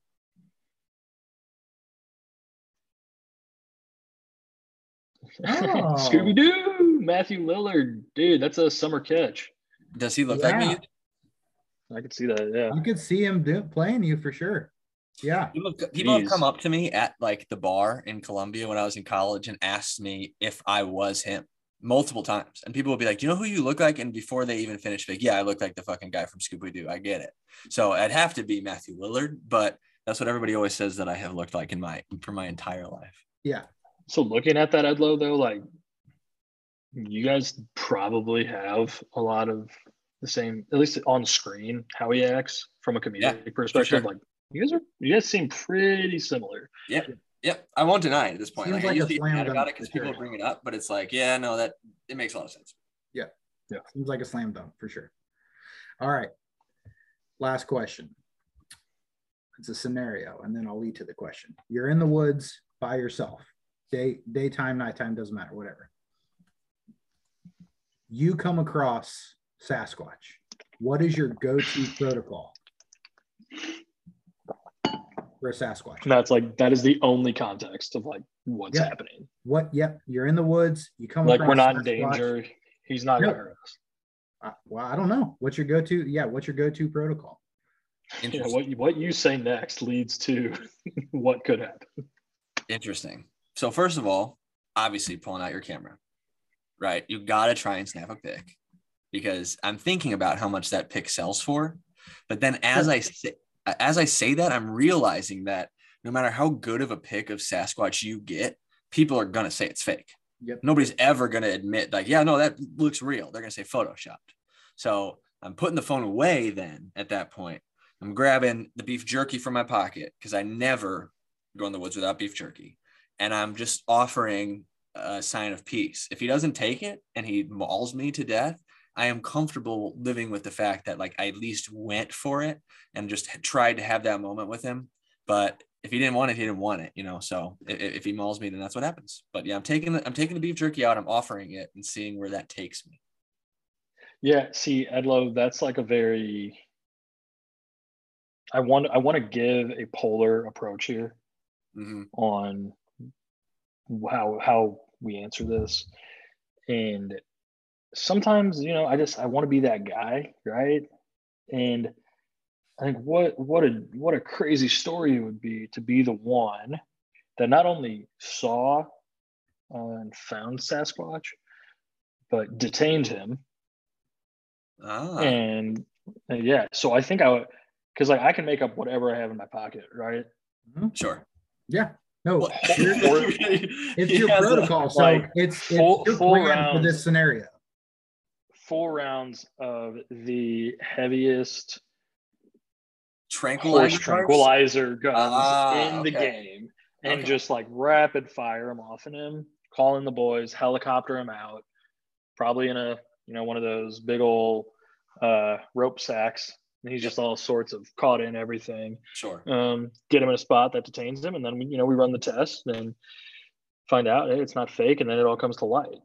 [SPEAKER 1] Oh.
[SPEAKER 2] Scooby Doo, Matthew Lillard, dude, that's a summer catch.
[SPEAKER 3] Does he look like me?
[SPEAKER 2] I could see that. Yeah.
[SPEAKER 1] You could see him do, playing you for sure. Yeah.
[SPEAKER 3] People, people have come up to me at like the bar in Columbia when I was in college and asked me if I was him multiple times. And people would be like, you know who you look like? And before they even finish, like, yeah, I look like the fucking guy from Scooby Doo. I get it. So I'd have to be Matthew Lillard, but that's what everybody always says that I have looked like in my for my entire life.
[SPEAKER 1] Yeah.
[SPEAKER 2] So looking at that Edloe though, like you guys probably have a lot of the same, at least on screen, how he acts from a comedic
[SPEAKER 3] Yeah,
[SPEAKER 2] perspective.
[SPEAKER 3] sure.
[SPEAKER 2] Like you guys are, you guys seem pretty similar. Yeah.
[SPEAKER 3] Yep, I won't deny it at this point.
[SPEAKER 1] Seems
[SPEAKER 3] Like, I
[SPEAKER 1] like a
[SPEAKER 3] usually
[SPEAKER 1] slam
[SPEAKER 3] mad about it because
[SPEAKER 1] for sure.
[SPEAKER 3] people bring it up, but it's like, yeah, no, that it makes a lot of sense.
[SPEAKER 1] Yeah, yeah, seems like a slam dunk for sure. All right. Last question. It's a scenario, and then I'll lead to the question. You're in the woods by yourself. Day, daytime, nighttime, doesn't matter, whatever. You come across Sasquatch. What is your go-to protocol for a Sasquatch?
[SPEAKER 2] And that's like that is the only context of like what's
[SPEAKER 1] Yeah.
[SPEAKER 2] happening.
[SPEAKER 1] What? Yep, you're in the woods. You come
[SPEAKER 2] Like
[SPEAKER 1] across
[SPEAKER 2] we're not in danger. He's not
[SPEAKER 1] Yep.
[SPEAKER 2] gonna hurt us.
[SPEAKER 1] Uh, well, I don't know. What's your go-to? Yeah, what's your go-to protocol?
[SPEAKER 2] Yeah, what you, what you say next leads to what could happen.
[SPEAKER 3] Interesting. So first of all, obviously pulling out your camera, right? You got to try and snap a pic because I'm thinking about how much that pic sells for. But then as I say, as I say that, I'm realizing that no matter how good of a pic of Sasquatch you get, people are gonna say it's fake.
[SPEAKER 1] Yep.
[SPEAKER 3] Nobody's ever gonna admit like, yeah, no, that looks real. They're gonna say photoshopped. So I'm putting the phone away. Then at that point, I'm grabbing the beef jerky from my pocket because I never go in the woods without beef jerky. And I'm just offering a sign of peace. If he doesn't take it and he mauls me to death, I am comfortable living with the fact that like I at least went for it and just tried to have that moment with him. But if he didn't want it, he didn't want it, you know. So if, if he mauls me, then that's what happens. But yeah, I'm taking the I'm taking the beef jerky out. I'm offering it and seeing where that takes me.
[SPEAKER 2] Yeah, see, Edloe, that's like a very I want I want to give a polar approach here
[SPEAKER 3] Mhm.
[SPEAKER 2] on how how we answer this. And sometimes, you know, I just I want to be that guy, right? And I think what what a what a crazy story it would be to be the one that not only saw uh, and found Sasquatch, but detained him
[SPEAKER 3] Ah,
[SPEAKER 2] and uh, yeah so i think i would because like i can make up whatever i have in my pocket right
[SPEAKER 3] sure.
[SPEAKER 1] Yeah. No,
[SPEAKER 3] Well,
[SPEAKER 1] it's
[SPEAKER 3] it's
[SPEAKER 1] your protocol. So
[SPEAKER 2] like,
[SPEAKER 1] it's, it's
[SPEAKER 2] full-
[SPEAKER 1] your
[SPEAKER 2] full
[SPEAKER 1] plan for this scenario.
[SPEAKER 2] four rounds of the heaviest
[SPEAKER 3] Tranquilizer.
[SPEAKER 2] tranquilizer guns
[SPEAKER 3] Ah,
[SPEAKER 2] in the
[SPEAKER 3] okay.
[SPEAKER 2] game and
[SPEAKER 3] Okay.
[SPEAKER 2] just like rapid fire them off in him calling the boys helicopter him out probably in a you know one of those big old uh rope sacks and he's just all sorts of caught in everything
[SPEAKER 3] Sure.
[SPEAKER 2] um, get him in a spot that detains him, and then we, you know we run the test and find out hey, it's not fake, and then it all comes to light.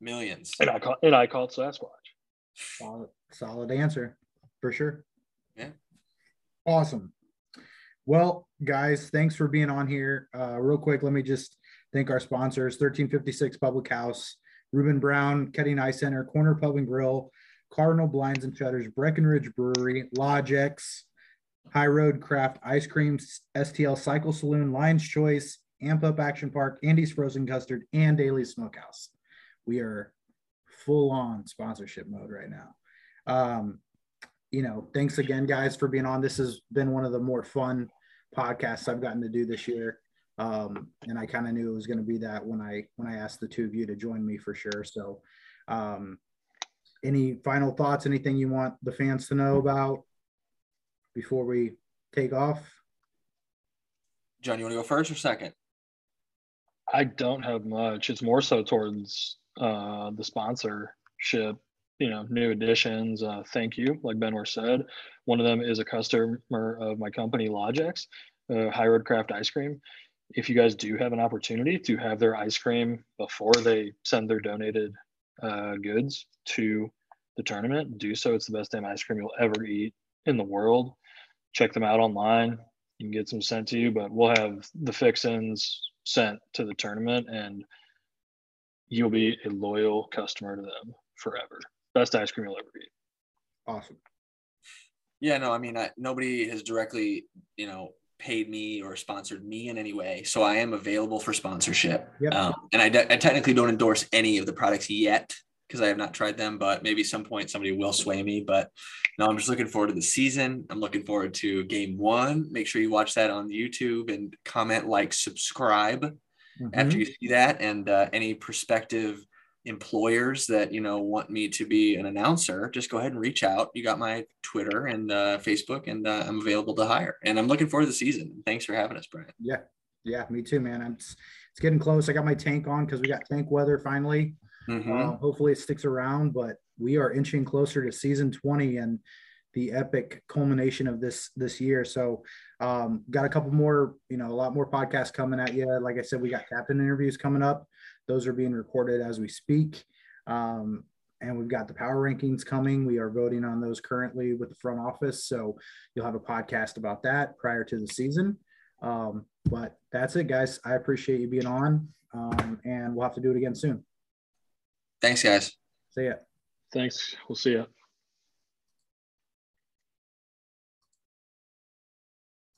[SPEAKER 3] Millions.
[SPEAKER 2] And I call and I call it Sasquatch.
[SPEAKER 1] Solid, solid answer for sure.
[SPEAKER 3] Yeah.
[SPEAKER 1] Awesome. Well, guys, thanks for being on here. Uh, real quick, let me just thank our sponsors 1356 Public House, Ruben Brown, Ketting Eye Center, Corner Pub and Grill, Cardinal Blinds and Shutters, Breckenridge Brewery, Logix, High Road Craft Ice Cream, STL Cycle Saloon, Lion's Choice, Amp Up Action Park, Andy's Frozen Custard, and Daily Smokehouse. We are full on sponsorship mode right now. Um, you know, thanks again, guys, for being on. This has been one of the more fun podcasts I've gotten to do this year. Um, and I kind of knew it was going to be that when I when I asked the two of you to join me for sure. So, um, any final thoughts? Anything you want the fans to know about before we take off?
[SPEAKER 3] John, you want to go first or second?
[SPEAKER 2] I don't have much. It's more so towards uh, the sponsorship, you know, new additions. Uh, thank you, like Benware said. One of them is a customer of my company, Logix, uh, High Road Craft Ice Cream. If you guys do have an opportunity to have their ice cream before they send their donated uh, goods to the tournament, do so. It's the best damn ice cream you'll ever eat in the world. Check them out online. You can get some sent to you, but we'll have the fixins sent to the tournament and you'll be a loyal customer to them forever. Best ice cream you'll ever eat.
[SPEAKER 1] Awesome.
[SPEAKER 3] Yeah, no, I mean, I, nobody has directly, you know, paid me or sponsored me in any way. So I am available for sponsorship. Yep. Um, and I, de- I technically don't endorse any of the products yet because I have not tried them, but maybe some point somebody will sway me. But no, I'm just looking forward to the season. I'm looking forward to game one. Make sure you watch that on YouTube and comment, like, subscribe mm-hmm. after you see that. And uh, any prospective employers that you know want me to be an announcer, just go ahead and reach out. You got my Twitter and uh, Facebook, and uh, I'm available to hire. And I'm looking forward to the season. Thanks for having us, Bryan.
[SPEAKER 1] Yeah, yeah, me too, man. I'm, it's, it's getting close. I got my tank on because we got tank weather finally. Mm-hmm. Uh, hopefully, it sticks around, but we are inching closer to season 20 and the epic culmination of this this year. So, um, got a couple more, you know, a lot more podcasts coming at you. Like I said, we got captain interviews coming up. Those are being recorded as we speak. Um, and we've got the power rankings coming. We are voting on those currently with the front office. So you'll have a podcast about that prior to the season. Um, but that's it, guys. I appreciate you being on. Um, and we'll have to do it again soon.
[SPEAKER 3] Thanks, guys.
[SPEAKER 1] See ya.
[SPEAKER 2] Thanks. We'll see ya.